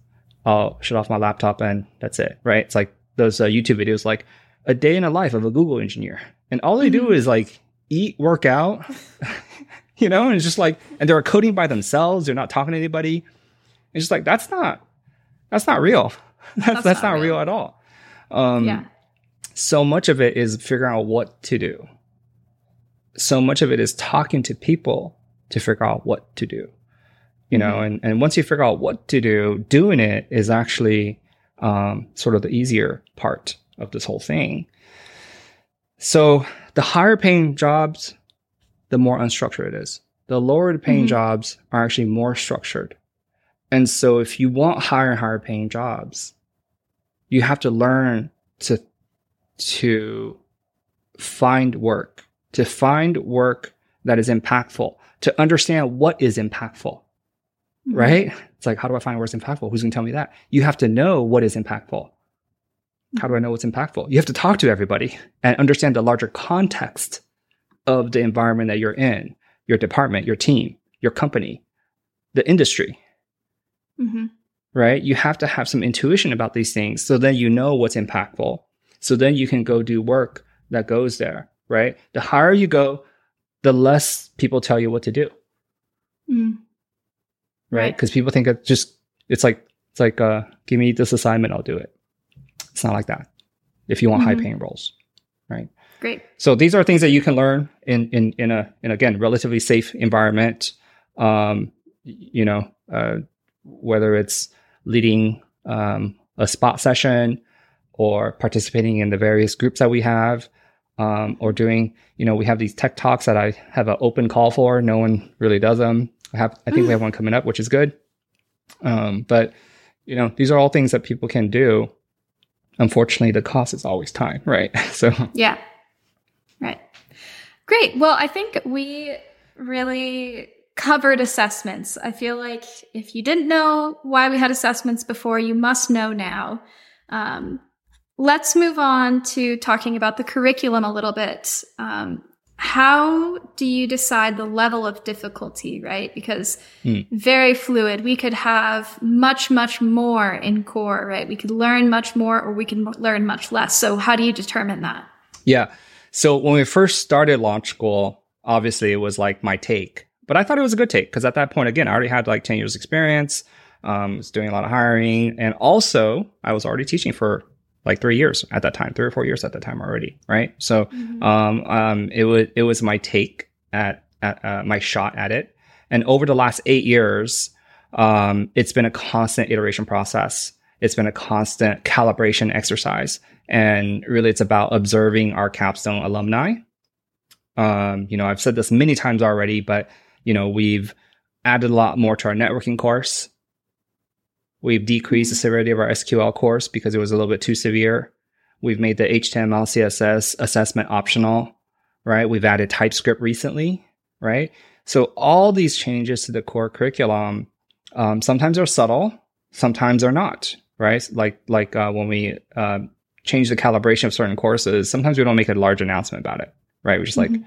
I'll shut off my laptop and that's it. Right. It's like those uh, YouTube videos, like a day in the life of a Google engineer, and all they do mm-hmm. is like eat, work out. you know, and it's just like, and they're coding by themselves. They're not talking to anybody. It's just like that's not that's not real. That's that's, that's not, not real. real. at all. Um, yeah. So much of it is figuring out what to do. So much of it is talking to people to figure out what to do. You know, mm-hmm. and, and once you figure out what to do, doing it is actually um, sort of the easier part of this whole thing. So the higher paying jobs, the more unstructured it is. The lower the paying mm-hmm. jobs are actually more structured. And so if you want higher and higher paying jobs, you have to learn to to find work, to find work that is impactful, to understand what is impactful. Mm-hmm. Right? It's like, how do I find what's impactful? Who's gonna tell me that? You have to know what is impactful. How do I know what's impactful? You have to talk to everybody and understand the larger context of the environment that you're in, your department, your team, your company, the industry. Mm-hmm. Right? You have to have some intuition about these things so then you know what's impactful. So then you can go do work that goes there, right? The higher you go, the less people tell you what to do. Mm. Right? Because right. people think it's just, it's like, it's like, uh, give me this assignment, I'll do it. It's not like that. If you want mm-hmm. high paying roles? Great. So these are things that you can learn in, in, in a, in again, relatively safe environment. Um, you know, uh, whether it's leading um, a spot session or participating in the various groups that we have, um, or doing, you know, we have these tech talks that I have an open call for. No one really does them. I have, I think we have one coming up, which is good. Um, but you know, these are all things that people can do. Unfortunately, the cost is always time, right? So yeah, right. Great. Well, I think we really covered assessments. I feel like if you didn't know why we had assessments before, you must know now. Um, let's move on to talking about the curriculum a little bit. Um, how do you decide the level of difficulty, right? Because hmm. very fluid. We could have much, much more in core, right? We could learn much more or we can learn much less. So how do you determine that? Yeah. So when we first started Launch School, obviously it was like my take, but I thought it was a good take because at that point, again, I already had like 10 years experience. Um, was doing a lot of hiring and also I was already teaching for like three years at that time, three or four years at that time already, right? So, mm-hmm. um, um, it was it was my take at, at uh, my shot at it, and over the last eight years, um, it's been a constant iteration process. It's been a constant calibration exercise, and really, it's about observing our capstone alumni. Um, you know, I've said this many times already, but you know, we've added a lot more to our networking course. We've decreased the severity of our SQL course because it was a little bit too severe. We've made the HTML, CSS assessment optional, right? We've added TypeScript recently, right? So all these changes to the core curriculum, um, sometimes are subtle, sometimes they're not, right? Like like uh, when we uh, change the calibration of certain courses, sometimes we don't make a large announcement about it, right? We just mm-hmm. like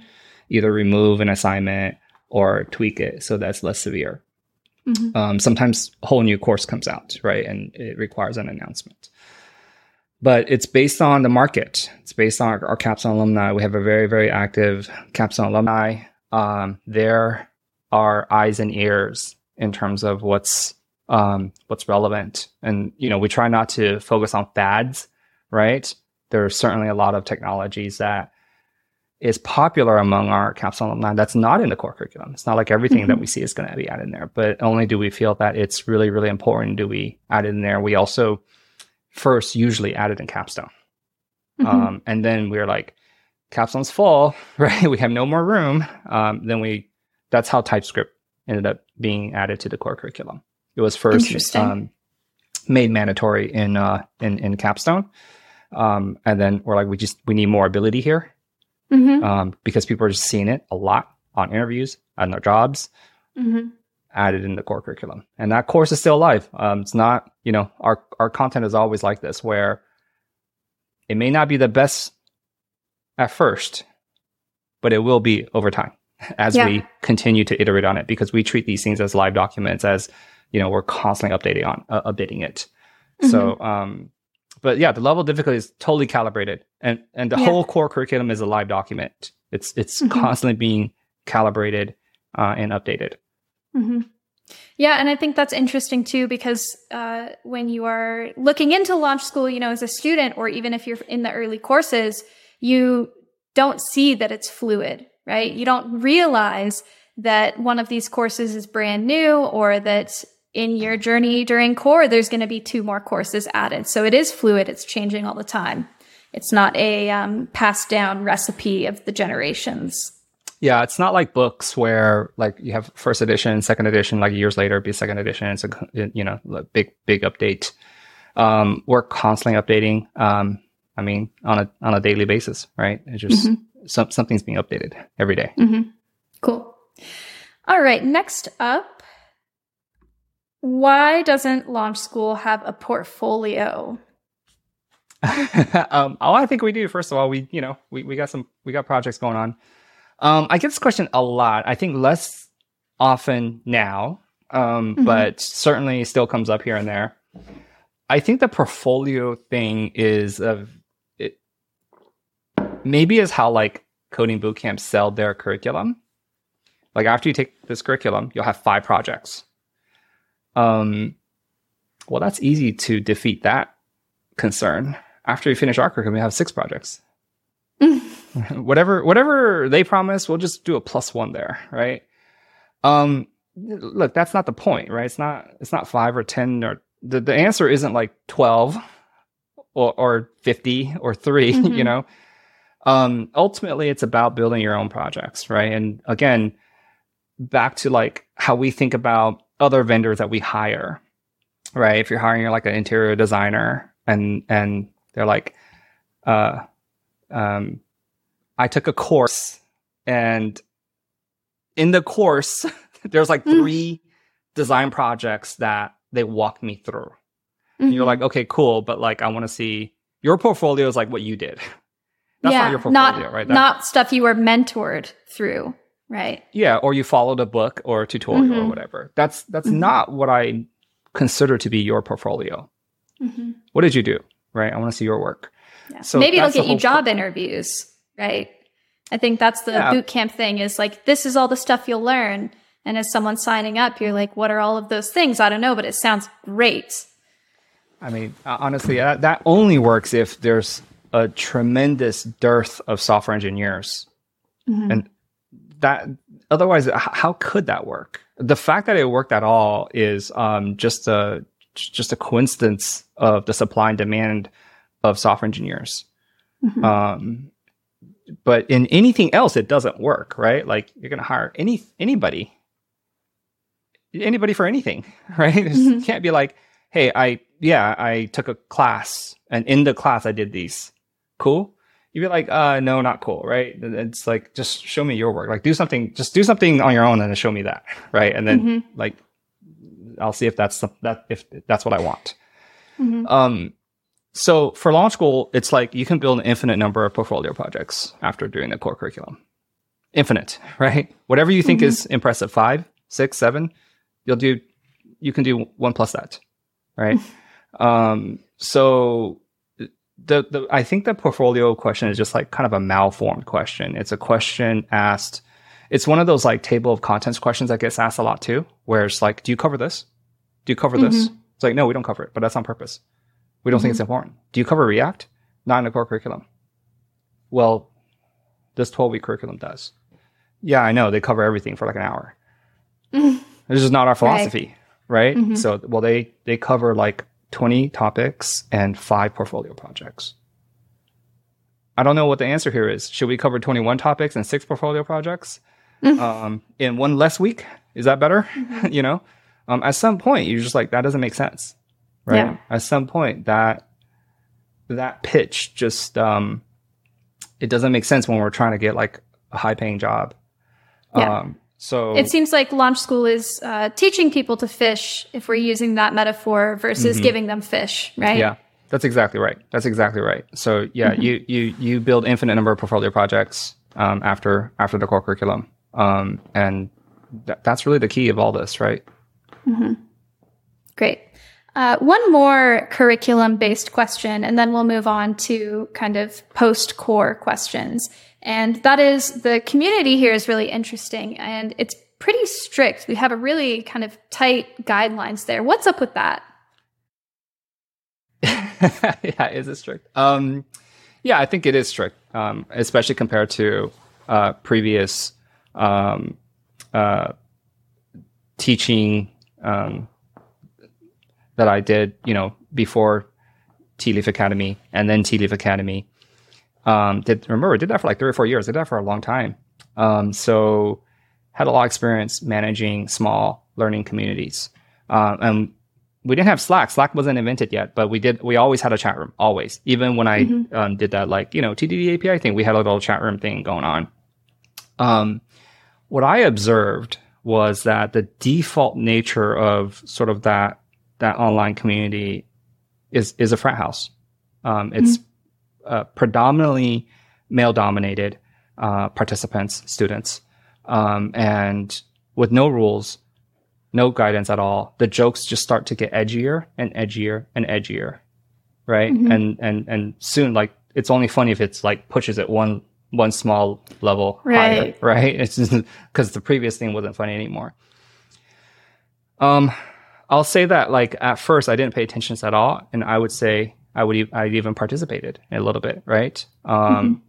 either remove an assignment or tweak it so that's less severe. Mm-hmm. Um, sometimes a whole new course comes out, right? And it requires an announcement. But it's based on the market. It's based on our, our Capstone alumni. We have a very, very active Capstone alumni. Um, there are eyes and ears in terms of what's um, what's relevant. And you know, we try not to focus on fads, right? There are certainly a lot of technologies that is popular among our capstone alumni that's not in the core curriculum. It's not like everything mm-hmm. that we see is going to be added in there, but only do we feel that it's really, really important do we add it in there. We also first usually add it in capstone. Mm-hmm. Um, and then we're like, capstone's full, right? we have no more room. Um, then we, that's how TypeScript ended up being added to the core curriculum. It was first um, made mandatory in, uh, in, in capstone. Um, and then we're like, we just, we need more ability here mm-hmm. um, because people are just seeing it a lot on interviews and their jobs. Mm-hmm. Added in the core curriculum, and that course is still alive. Um, it's not, you know, our our content is always like this, where it may not be the best at first, but it will be over time as yeah. we continue to iterate on it because we treat these things as live documents as you know we're constantly updating on uh, updating it mm-hmm. so um but yeah, the level of difficulty is totally calibrated, and and the yeah. whole core curriculum is a live document. It's it's mm-hmm. constantly being calibrated uh, and updated. Mm-hmm. Yeah, and I think that's interesting too because uh, when you are looking into launch school, you know, as a student, or even if you're in the early courses, you don't see that it's fluid, right? You don't realize that one of these courses is brand new or that in your journey during core, there's going to be two more courses added. So it is fluid. It's changing all the time. It's not a um, passed down recipe of the generations. Yeah, it's not like books where like you have first edition, second edition, like years later, be second edition. It's a you know a big big update. Um, we're constantly updating. Um, I mean, on a on a daily basis, right? It's just mm-hmm. some, something's being updated every day. Mm-hmm. Cool. All right. Next up, why doesn't Launch School have a portfolio? um, oh, I think we do. First of all, we you know we, we got some we got projects going on. Um, I get this question a lot. I think less often now, um, mm-hmm. but certainly still comes up here and there. I think the portfolio thing is of it maybe is how like coding bootcamps sell their curriculum. Like after you take this curriculum, you'll have five projects. Um, well, that's easy to defeat that concern. After we finish our curriculum, we have six projects. whatever whatever they promise, we'll just do a plus one there, right? Um, look, that's not the point, right? It's not it's not five or ten or the, the answer isn't like twelve or or fifty or 3 Mhm. you know. Um ultimately it's about building your own projects, right? And again, back to like how we think about other vendors that we hire, right? If you're hiring like an interior designer and and they're like, uh, um, I took a course and in the course there's like Mm. three design projects that they walked me through. And you're like, okay, cool, but like I want to see your portfolio is like what you did. That's yeah, not your portfolio, not, right? That- Not stuff you were mentored through, right? yeah or you followed a book or a tutorial or Mhm. whatever that's that's Mhm. not what i consider to be your portfolio Mhm. what did you do right i want to see your work Yeah. So Maybe it'll get you job interviews, right? I think that's the Yeah. boot camp thing is like, this is all the stuff you'll learn. And as someone signing up, you're like, what are all of those things? I don't know, but it sounds great. i mean uh, honestly that, that only works if there's a tremendous dearth of software engineers Mhm. And- that otherwise how could that work? The fact that it worked at all is um, just a just a coincidence of the supply and demand of software engineers. Mhm. um but in anything else it doesn't work right? Like you're gonna hire any anybody anybody for anything right? Mhm. you can't be like hey i yeah i took a class and in the class i did these. Cool you'd be like uh no not cool right it's like just show me your work like do something just do something on your own and then show me that right and then Mhm. like i'll see if that's that if that's what i want Mhm. um, so for launch school, it's like you can build an infinite number of portfolio projects after doing the core curriculum. Infinite, right? Whatever you think Mhm. is impressive, five, six, seven, you'll do, you can do one plus that, right? um, so the, the, I think the portfolio question is just like kind of a malformed question. It's a question asked, it's one of those like table of contents questions that gets asked a lot too, where it's like, do you cover this? Do you cover this? It's like, no, we don't cover it, but that's on purpose. We don't think it's important. Do you cover React? Not in the core curriculum. Well, this 12 week curriculum does. Yeah, I know. They cover everything for like an hour. This is not our philosophy, right? Mhm. So, well, they, they cover like 20 topics and five portfolio projects. I don't know what the answer here is. Should we cover 21 topics and six portfolio projects Mhm. um, in one less week? Is that better? Mhm. you know, um, at some point, you're just like, that doesn't make sense. Right. Yeah. At some point, that, that pitch just, um, it doesn't make sense when we're trying to get like a high paying job. Yeah. Um, so It seems like launch school is uh, teaching people to fish, if we're using that metaphor, versus Mhm. giving them fish, right? Yeah, that's exactly right. That's exactly right. So yeah, Mhm. you you you build infinite number of portfolio projects um, after after the core curriculum, um, and that, that's really the key of all this, right? Mm-hmm. Great. Uh, one more curriculum based question, and then we'll move on to kind of post core questions. And that is the community here is really interesting and it's pretty strict. We have a really kind of tight guidelines there. What's up with that? yeah, is it strict? Um, yeah, I think it is strict, um, especially compared to uh, previous um, uh, teaching um, that I did, you know, before Tealeaf Academy and then Tealeaf Academy. Um, did remember I did that for like three or four years. I did that for a long time. Um, so had a lot of experience managing small learning communities. Um, and we didn't have Slack. Slack wasn't invented yet, but we did. We always had a chat room, always. Even when I Mhm. um, did that, like you know, TDD API thing, we had a little chat room thing going on. Um, what I observed was that the default nature of sort of that that online community is is a frat house. Um, it's uh, predominantly male dominated uh, participants, students, um, and with no rules, no guidance at all. The jokes just start to get edgier and edgier and edgier, right? Mhm. And and and soon, like it's only funny if it's like pushes it one one small level higher, Right. right? It's because the previous thing wasn't funny anymore. Um, I'll say that like at first I didn't pay attention at all, and I would say I would I even participated a little bit, right? Um,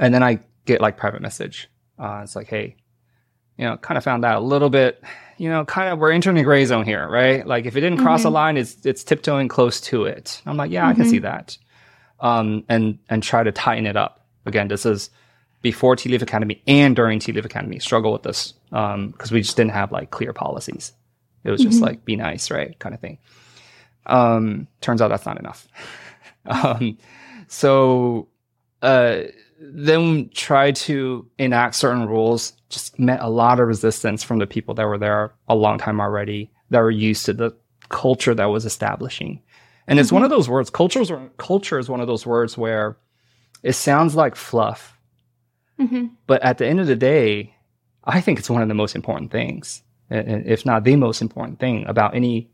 and then I get like private message. Uh, it's like, hey, you know, kind of found that a little bit, you know, kind of we're entering the gray zone here, right? Like if it didn't cross Mm-hmm. a line, it's it's tiptoeing close to it. I'm like, yeah, I can see that. Um, and and try to tighten it up. Again, this is before Tealeaf Academy and during Tealeaf Academy. Struggle with this because we just didn't have like clear policies. It was just like be nice, right, kind of thing. Um, turns out that's not enough. um, so uh, then try to enact certain rules. Just met a lot of resistance from the people that were there a long time already that were used to the culture that was establishing. And it's one of those words cultures are, culture is one of those words where it sounds like fluff. Hmm but at the end of the day i think it's one of the most important things if not the most important thing about any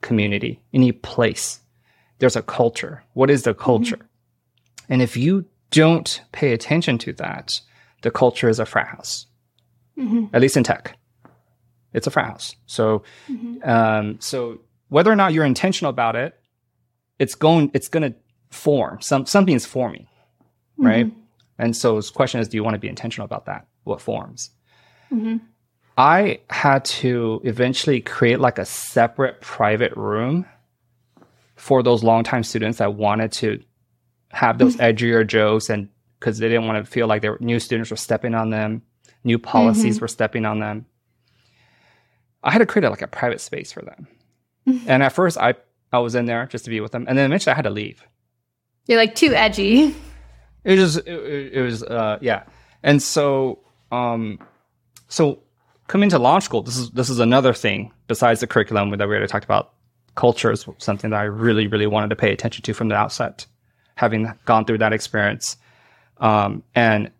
community any place there's a culture. What is the culture? And if you don't pay attention to that the culture is a frat house. Hmm at least in tech it's a frat house. So um, so whether or not you're intentional about it it's going it's going to form some something's forming right? And so the question is do you want to be intentional about that? What forms? Hmm i had to eventually create like a separate private room for those longtime students that wanted to have those edgier jokes and because they didn't want to feel like their new students were stepping on them new policies were stepping on them. I had to create like a private space for them. And at first i i was in there just to be with them and then eventually i had to leave. You're like too edgy. it was it, it, it was uh yeah. And so um so coming to launch school this is this is another thing besides the curriculum that we already talked about. Culture is something that i really really wanted to pay attention to from the outset having gone through that experience. Um and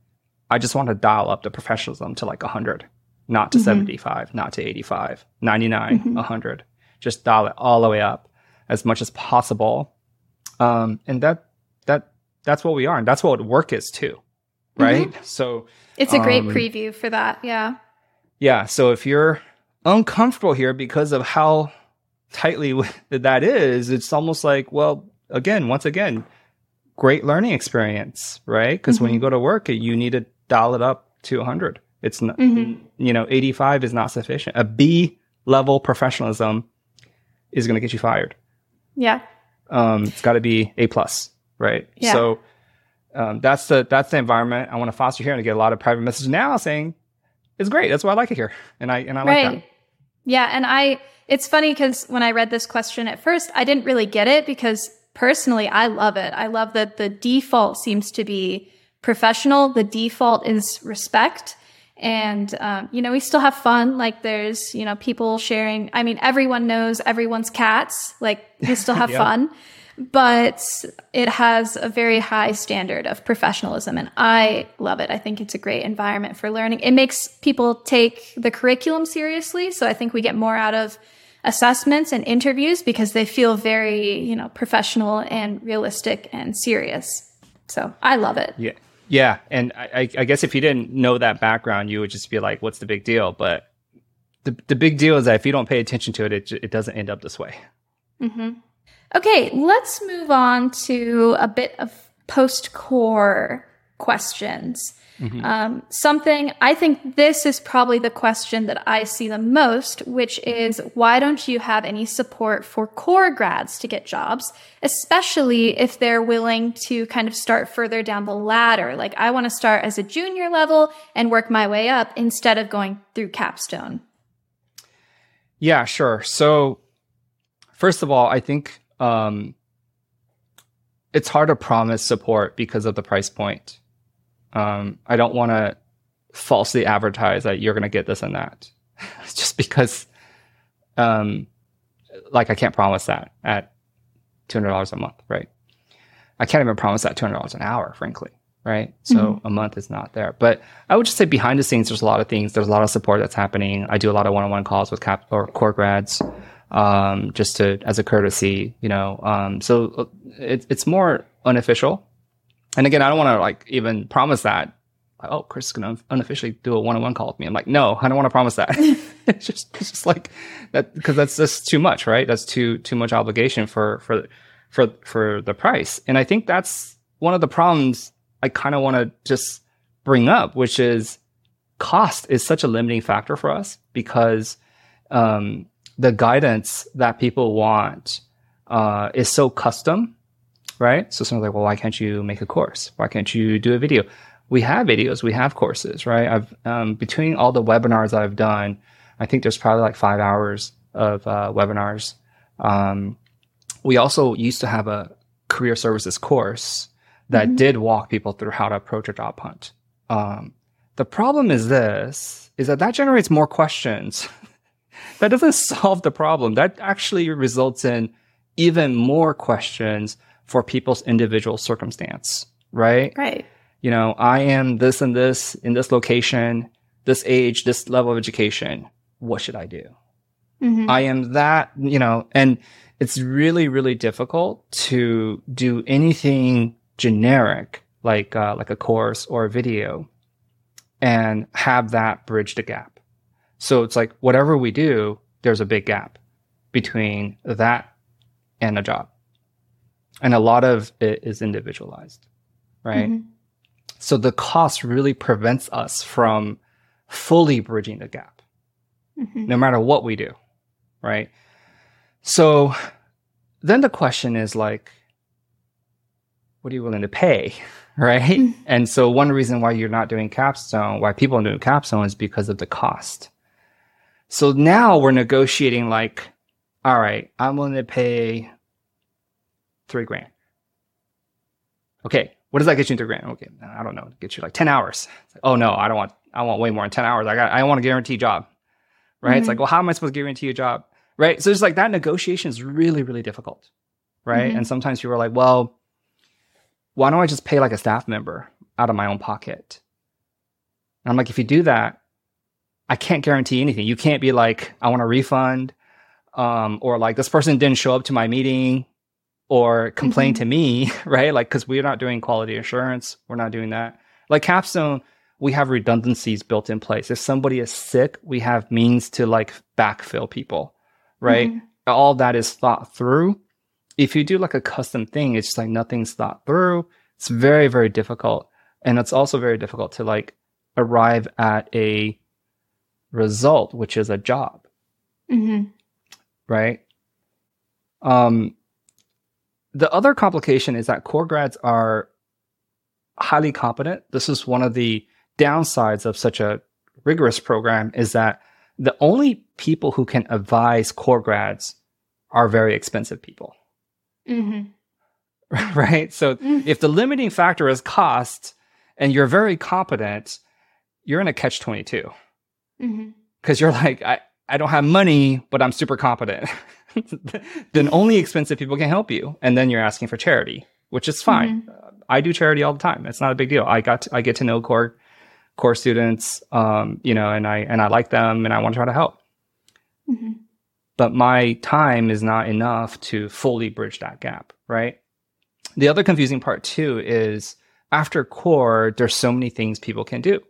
i just want to dial up the professionalism to like 100 not to 75 not to 85 99 100 just dial it all the way up as much as possible. Um and that that that's what we are and that's what work is too right? So It's a great Um, preview for that. Yeah. Yeah so if you're uncomfortable here because of how tightly that is it's almost like well again once again great learning experience right because when you go to work you need to dial it up to 100 it's not Mhm. you know 85 is not sufficient a b level professionalism is going to get you fired Yeah. um, it's got to be a plus, right? Yeah. So um, that's the that's the environment I want to foster here, and I get a lot of private messages now saying it's great. That's why I like it here, and I and I like right. that. Yeah. And I, it's funny because when I read this question at first, I didn't really get it because personally, I love it. I love that the default seems to be professional. The default is respect. And, um, you know, we still have fun. Like there's, you know, people sharing. I mean, everyone knows everyone's cats. Like we still have Yeah. fun, but it has a very high standard of professionalism. And I love it. I think it's a great environment for learning. It makes people take the curriculum seriously. So I think we get more out of assessments and interviews because they feel very, you know, professional and realistic and serious. So I love it. Yeah, yeah. And I, I guess if you didn't know that background, you would just be like, "What's the big deal?" But the the big deal is that if you don't pay attention to it, it it doesn't end up this way. hmm Okay, let's move on to a bit of post core questions. Um, something I think this is probably the question that I see the most, which is why don't you have any support for core grads to get jobs, especially if they're willing to kind of start further down the ladder? Like, I want to start as a junior level and work my way up instead of going through capstone. Yeah, sure. So, first of all, I think um, it's hard to promise support because of the price point. Um, I don't want to falsely advertise that you're going to get this and that, just because, um, like, I can't promise that at two hundred dollars a month, right? I can't even promise that two hundred dollars an hour, frankly, right? So a month is not there. But I would just say behind the scenes, there's a lot of things. There's a lot of support that's happening. I do a lot of one-on-one calls with cap or core grads, um, just to as a courtesy, you know. Um, so uh, it, it's more unofficial. And again, I don't want to like even promise that. Like, oh, Chris is going to unofficially do a one-on-one call with me. I'm like, no, I don't want to promise that. it's just, it's just like that because that's just too much, right? That's too too much obligation for for for for the price. And I think that's one of the problems I kind of want to just bring up, which is cost is such a limiting factor for us because um, the guidance that people want uh, is so custom, right? So someone's like, well, why can't you make a course? Why can't you do a video? We have videos, we have courses, right? I've um, between all the webinars I've done, I think there's probably like five hours of uh, webinars. Um, we also used to have a career services course that mm-hmm. did walk people through how to approach a job hunt. Um, the problem is this: is that that generates more questions. That doesn't solve the problem. That actually results in even more questions for people's individual circumstance, right? Right. You know, I am this and this in this location, this age, this level of education. What should I do? Mm-hmm. I am that, you know, and it's really, really difficult to do anything generic like, uh, like a course or a video and have that bridge the gap. So it's like whatever we do, there's a big gap between that and a job. And a lot of it is individualized, right? Mm-hmm. So the cost really prevents us from fully bridging the gap, mm-hmm. no matter what we do, right? So then the question is like, what are you willing to pay? Right. Mm-hmm. And so one reason why you're not doing capstone, why people are doing capstone is because of the cost. So now we're negotiating like, all right, I'm willing to pay three grand. Okay. What does that get you in three grand? Okay. I don't know. Get you like 10 hours. Like, oh no, I don't want, I want way more than 10 hours. I got, I want a guaranteed job. Right. Mm-hmm. It's like, well, how am I supposed to guarantee you a job? Right. So it's like that negotiation is really, really difficult. Right. Mm-hmm. And sometimes people are like, well, why don't I just pay like a staff member out of my own pocket? And I'm like, if you do that, I can't guarantee anything. You can't be like, I want a refund, um, or like this person didn't show up to my meeting or complain mm-hmm. to me, right? Like, cause we're not doing quality assurance. We're not doing that. Like Capstone, we have redundancies built in place. If somebody is sick, we have means to like backfill people, right? Mm-hmm. All that is thought through if you do like a custom thing, it's just like nothing's thought through. It's very, very difficult. And it's also very difficult to like arrive at a result, which is a job. Mm-hmm. Right. Um, the other complication is that core grads are highly competent. This is one of the downsides of such a rigorous program is that the only people who can advise core grads are very expensive people. Mm-hmm. Right. So mm-hmm. if the limiting factor is cost and you're very competent, you're in a catch 22. Mm-hmm. Cause you're like, I, I don't have money, but I'm super competent. then only expensive people can help you. And then you're asking for charity, which is fine. Mm-hmm. Uh, I do charity all the time. It's not a big deal. I got, to, I get to know core, core students, um, you know, and I, and I like them and I want to try to help. Mm-hmm but my time is not enough to fully bridge that gap, right? The other confusing part too is after core, there's so many things people can do.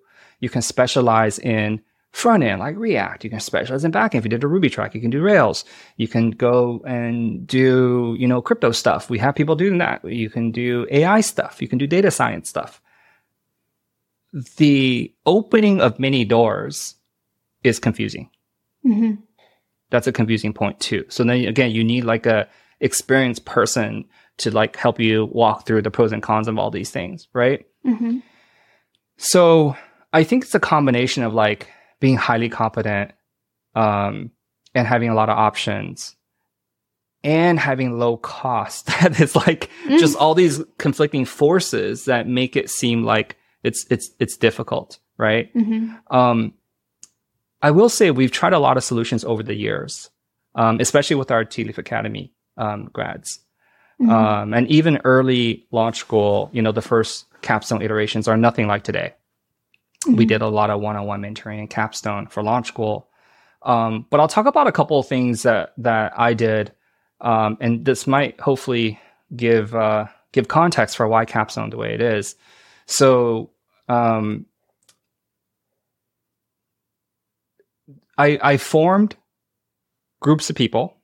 You can specialize in front end like React. You can specialize in back end. If you did a Ruby track, you can do Rails. You can go and do, you know, crypto stuff. We have people doing that. You can do AI stuff. You can do data science stuff. The opening of many doors is confusing. Mm-hmm that's a confusing point too. So then again, you need like a experienced person to like help you walk through the pros and cons of all these things, right? Mm-hmm. So I think it's a combination of like being highly competent um, and having a lot of options and having low cost. that is like mm. just all these conflicting forces that make it seem like it's it's it's difficult, right? Mm-hmm. Um, I will say we've tried a lot of solutions over the years, um, especially with our Tealeaf Academy um, grads. Mm-hmm. Um, and even early launch school, you know, the first capstone iterations are nothing like today. Mm-hmm. We did a lot of one-on-one mentoring and capstone for launch school. Um, but I'll talk about a couple of things that, that I did. Um, and this might hopefully give, uh, give context for why capstone the way it is. So, um, I, I formed groups of people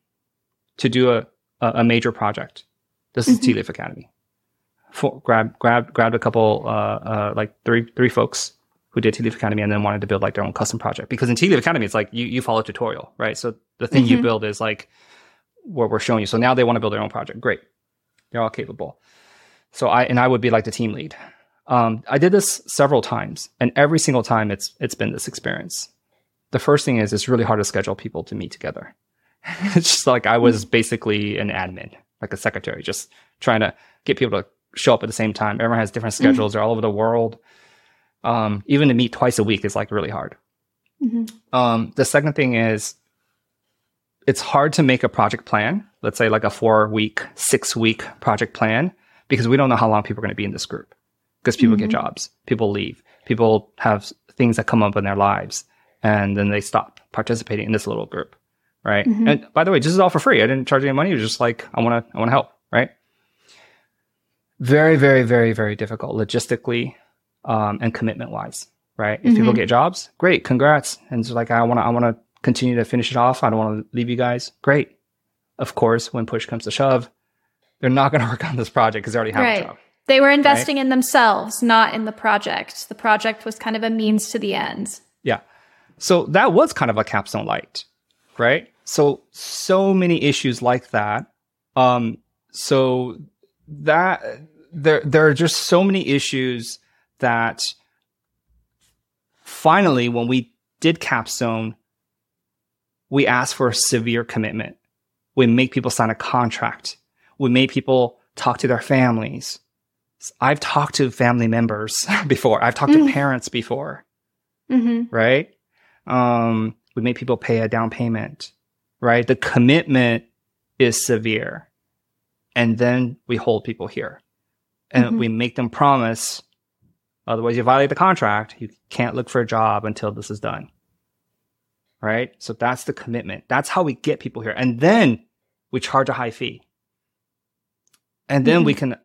to do a, a, major project. This is mm-hmm. Tealeaf Academy. For, grab, grab, grabbed a couple, uh, uh, like three, three folks who did Tealeaf Academy and then wanted to build like their own custom project. Because in Tealeaf Academy, it's like you, you follow a tutorial, right? So the thing you Mhm. build is like what we're showing you. So now they want to build their own project. Great. They're all capable. So I, and I would be like the team lead. Um, I did this several times and every single time it's, it's been this experience. The first thing is it's really hard to schedule people to meet together. it's just like I was basically an admin, like a secretary, just trying to get people to show up at the same time. Everyone has different schedules. They're all over the world. Um, even to meet twice a week is like really hard. Mhm. Um, the second thing is it's hard to make a project plan. Let's say like a four week, six week project plan because we don't know how long people are going to be in this group because people get Mhm. jobs, people leave, people have things that come up in their lives and then they stop participating in this little group. Right. Mhm. And by the way, this is all for free. I didn't charge any money. It was just like, I want to, I want to help. Right. Very, very, very, very difficult logistically um, and commitment wise. Right. If people Mhm. get jobs, great. Congrats. And it's like, I want to, I want to continue to finish it off. I don't want to leave you guys. Great. Of course, when push comes to shove, they're not going to work on this project because they already have Right. a job. They were investing in themselves, not in the project. The project was kind of a means to the end. Yeah. So that was kind of a capstone light, right? So so many issues like that. Um so that there there are just so many issues that finally when we did capstone we asked for a severe commitment. We make people sign a contract. We made people talk to their families. I've talked to family members before. I've talked Mm. to parents before Mm-hmm. right? Um, we make people pay a down payment, right? The commitment is severe. And then we hold people here and Mhm. we make them promise, otherwise, you violate the contract. You can't look for a job until this is done, right? So that's the commitment. That's how we get people here. And then we charge a high fee. And then we can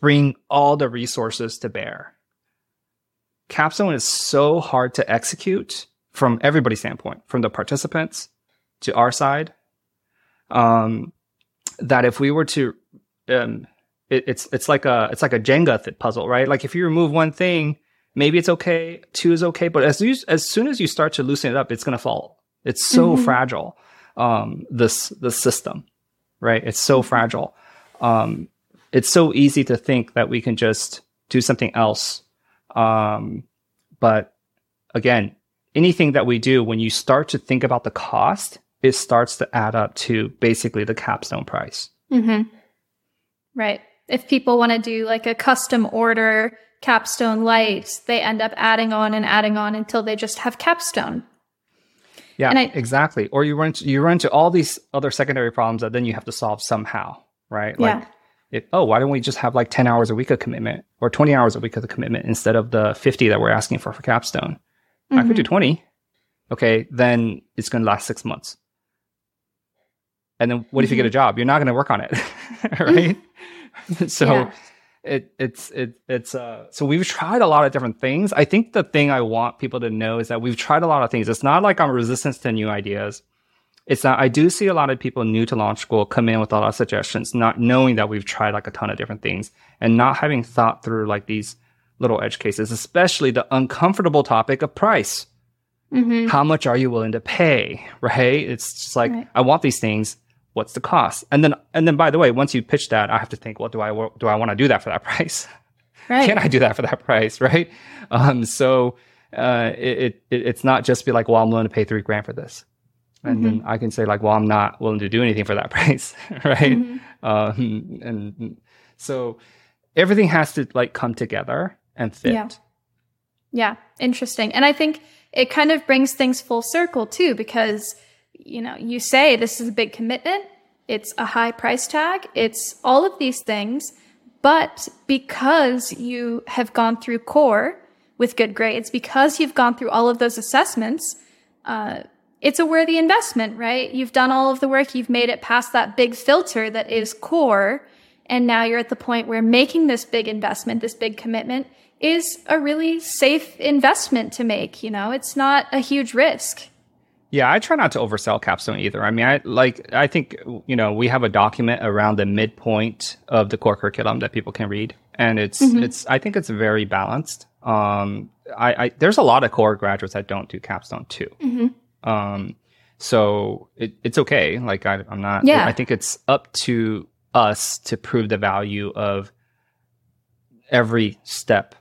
bring all the resources to bear. Capstone is so hard to execute from everybody's standpoint, from the participants to our side, um, that if we were to, um, it, it's it's like a it's like a Jenga th- puzzle, right? Like if you remove one thing, maybe it's okay, two is okay, but as you, as soon as you start to loosen it up, it's gonna fall. It's so Mhm. fragile. Um, this the system, right? It's so fragile. Um, it's so easy to think that we can just do something else. Um, but again, anything that we do, when you start to think about the cost, it starts to add up to basically the capstone price. Mm-hmm. Right. If people want to do like a custom order capstone light, they end up adding on and adding on until they just have capstone. Yeah, I- exactly. Or you run into, you run into all these other secondary problems that then you have to solve somehow, right? Yeah. Like, if, oh, why don't we just have like 10 hours a week of commitment or 20 hours a week of the commitment instead of the 50 that we're asking for for capstone? I could do mm-hmm. 20. Okay, then it's going to last six months. And then what if you get mm-hmm. a job? You're not going to work on it, right? Mm-hmm. so Yeah. it it's it it's uh so we've tried a lot of different things. I think the thing I want people to know is that we've tried a lot of things. It's not like I'm resistant to new ideas. It's that I do see a lot of people new to launch school come in with a lot of suggestions, not knowing that we've tried like a ton of different things and not having thought through like these little edge cases, especially the uncomfortable topic of price Mhm. how much are you willing to pay right it's just like Right. i want these things what's the cost and then and then by the way once you pitch that i have to think well do i do i want to do that for that price Right. can i do that for that price right um so uh it, it it's not just be like well i'm willing to pay three grand for this and then i can say like well i'm not willing to do anything for that price right Mhm. um and so everything has to like come together and fit Yeah. Yeah, interesting. And I think it kind of brings things full circle too, because, you know, you say this is a big commitment, it's a high price tag, it's all of these things. But because you have gone through core with good grades, because you've gone through all of those assessments, uh, it's a worthy investment, right? You've done all of the work, you've made it past that big filter that is core. And now you're at the point where making this big investment, this big commitment is a really safe investment to make. You know, it's not a huge risk. Yeah, I try not to oversell Capstone either. I mean, I like I think you know we have a document around the midpoint of the core curriculum that people can read, and it's Mhm. it's I think it's very balanced. Um, I, I there's a lot of core graduates that don't do capstone too. Mm-hmm. Um, so it, it's okay. Like I, I'm not. Yeah. I think it's up to us to prove the value of every step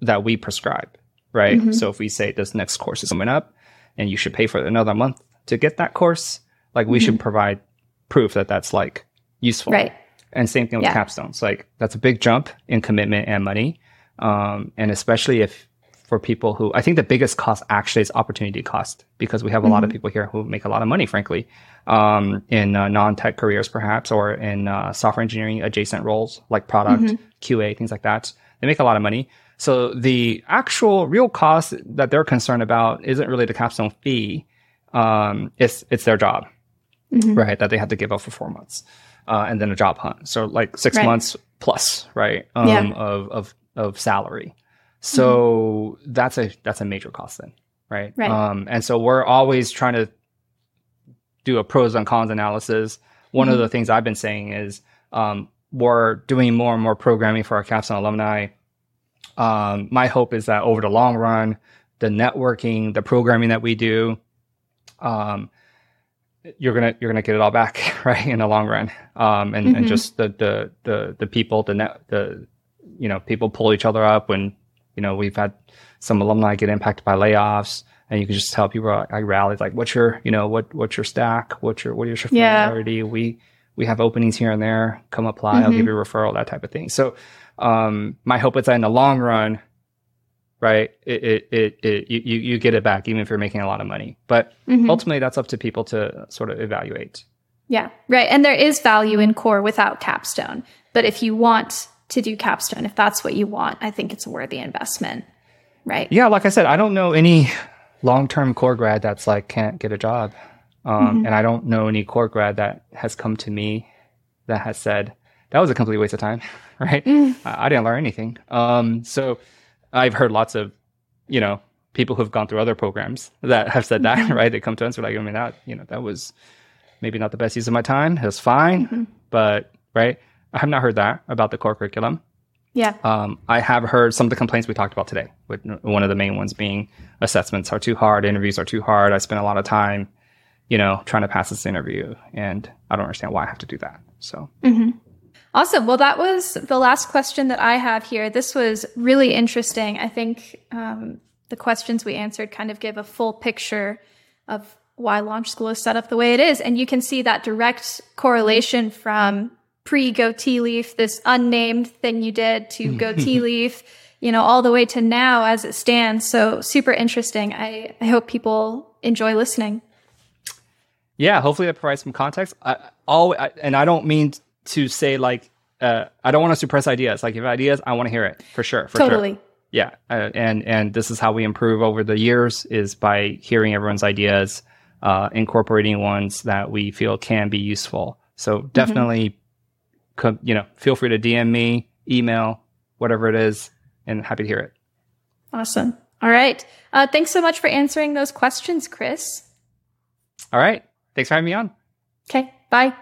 that we prescribe. Right. Mhm. So if we say this next course is coming up, and you should pay for another month to get that course, like we should provide proof that that's like useful. Right. And same thing with Yeah. capstones. Like that's a big jump in commitment and money. Um, and especially if for people who I think the biggest cost actually is opportunity cost because we have a lot of people here who make a lot of money, frankly, um, in uh, non-tech careers perhaps or in uh, software engineering adjacent roles like product, QA, things like that. They make a lot of money. So the actual real cost that they're concerned about isn't really the capstone fee. Um, it's it's their job Mhm. right? That they have to give up for four months, uh, and then a job hunt. So like six Right. months plus, right? Um, Yeah. of of of salary. So that's a that's a major cost then, right? Right. Um, and so we're always trying to do a pros and cons analysis. One of Mhm. the things I've been saying is um, we're doing more and more programming for our capstone alumni. Um, my hope is that over the long run, the networking, the programming that we do, um, you're gonna you're gonna get it all back right in the long run um and, and Mhm. just the, the the the people the net the you know people pull each other up when you know we've had some alumni get impacted by layoffs and you can just tell people I rallied like what's your you know what what's your stack what's your what is your Yeah. familiarity we we have openings here and there come apply I'll Mhm. give you a referral that type of thing so um my hope is that in the long run right it it it, it you you get it back even if you're making a lot of money but Mhm. ultimately that's up to people to sort of evaluate Yeah, right. And there is value in core without capstone. But if you want to do capstone, if that's what you want, I think it's a worthy investment. Right. yeah like i said i don't know any long-term core grad that's like can't get a job um, Mhm. and i don't know any core grad that has come to me that has said that was a complete waste of time right Mm. I, I didn't learn anything um, so i've heard lots of you know people who've gone through other programs that have said that right they come to us and like i mean that you know that was maybe not the best use of my time it was fine Mhm. but right i have not heard that about the core curriculum Yeah. Um, I have heard some of the complaints we talked about today. With one of the main ones being assessments are too hard, interviews are too hard. I spend a lot of time, you know, trying to pass this interview, and I don't understand why I have to do that. So hmm Awesome. Well, that was the last question that I have here. This was really interesting. I think um, the questions we answered kind of give a full picture of why Launch School is set up the way it is. And you can see that direct correlation from pre Go Tealeaf, this unnamed thing you did, to Go Tealeaf, you know, all the way to now as it stands. So super interesting. I, I hope people enjoy listening. yeah, hopefully that provides some context. I, all, I, and I don't mean to say like uh, I don't want to suppress ideas. Like if you have ideas, I want to hear it for sure. For sure. totally. yeah uh, and and this is how we improve over the years is by hearing everyone's ideas uh, incorporating ones that we feel can be useful so definitely co- you know feel free to dm me email whatever it is and happy to hear it Awesome. All right. Uh, thanks so much for answering those questions, Chris. all right thanks for having me on Okay. Bye.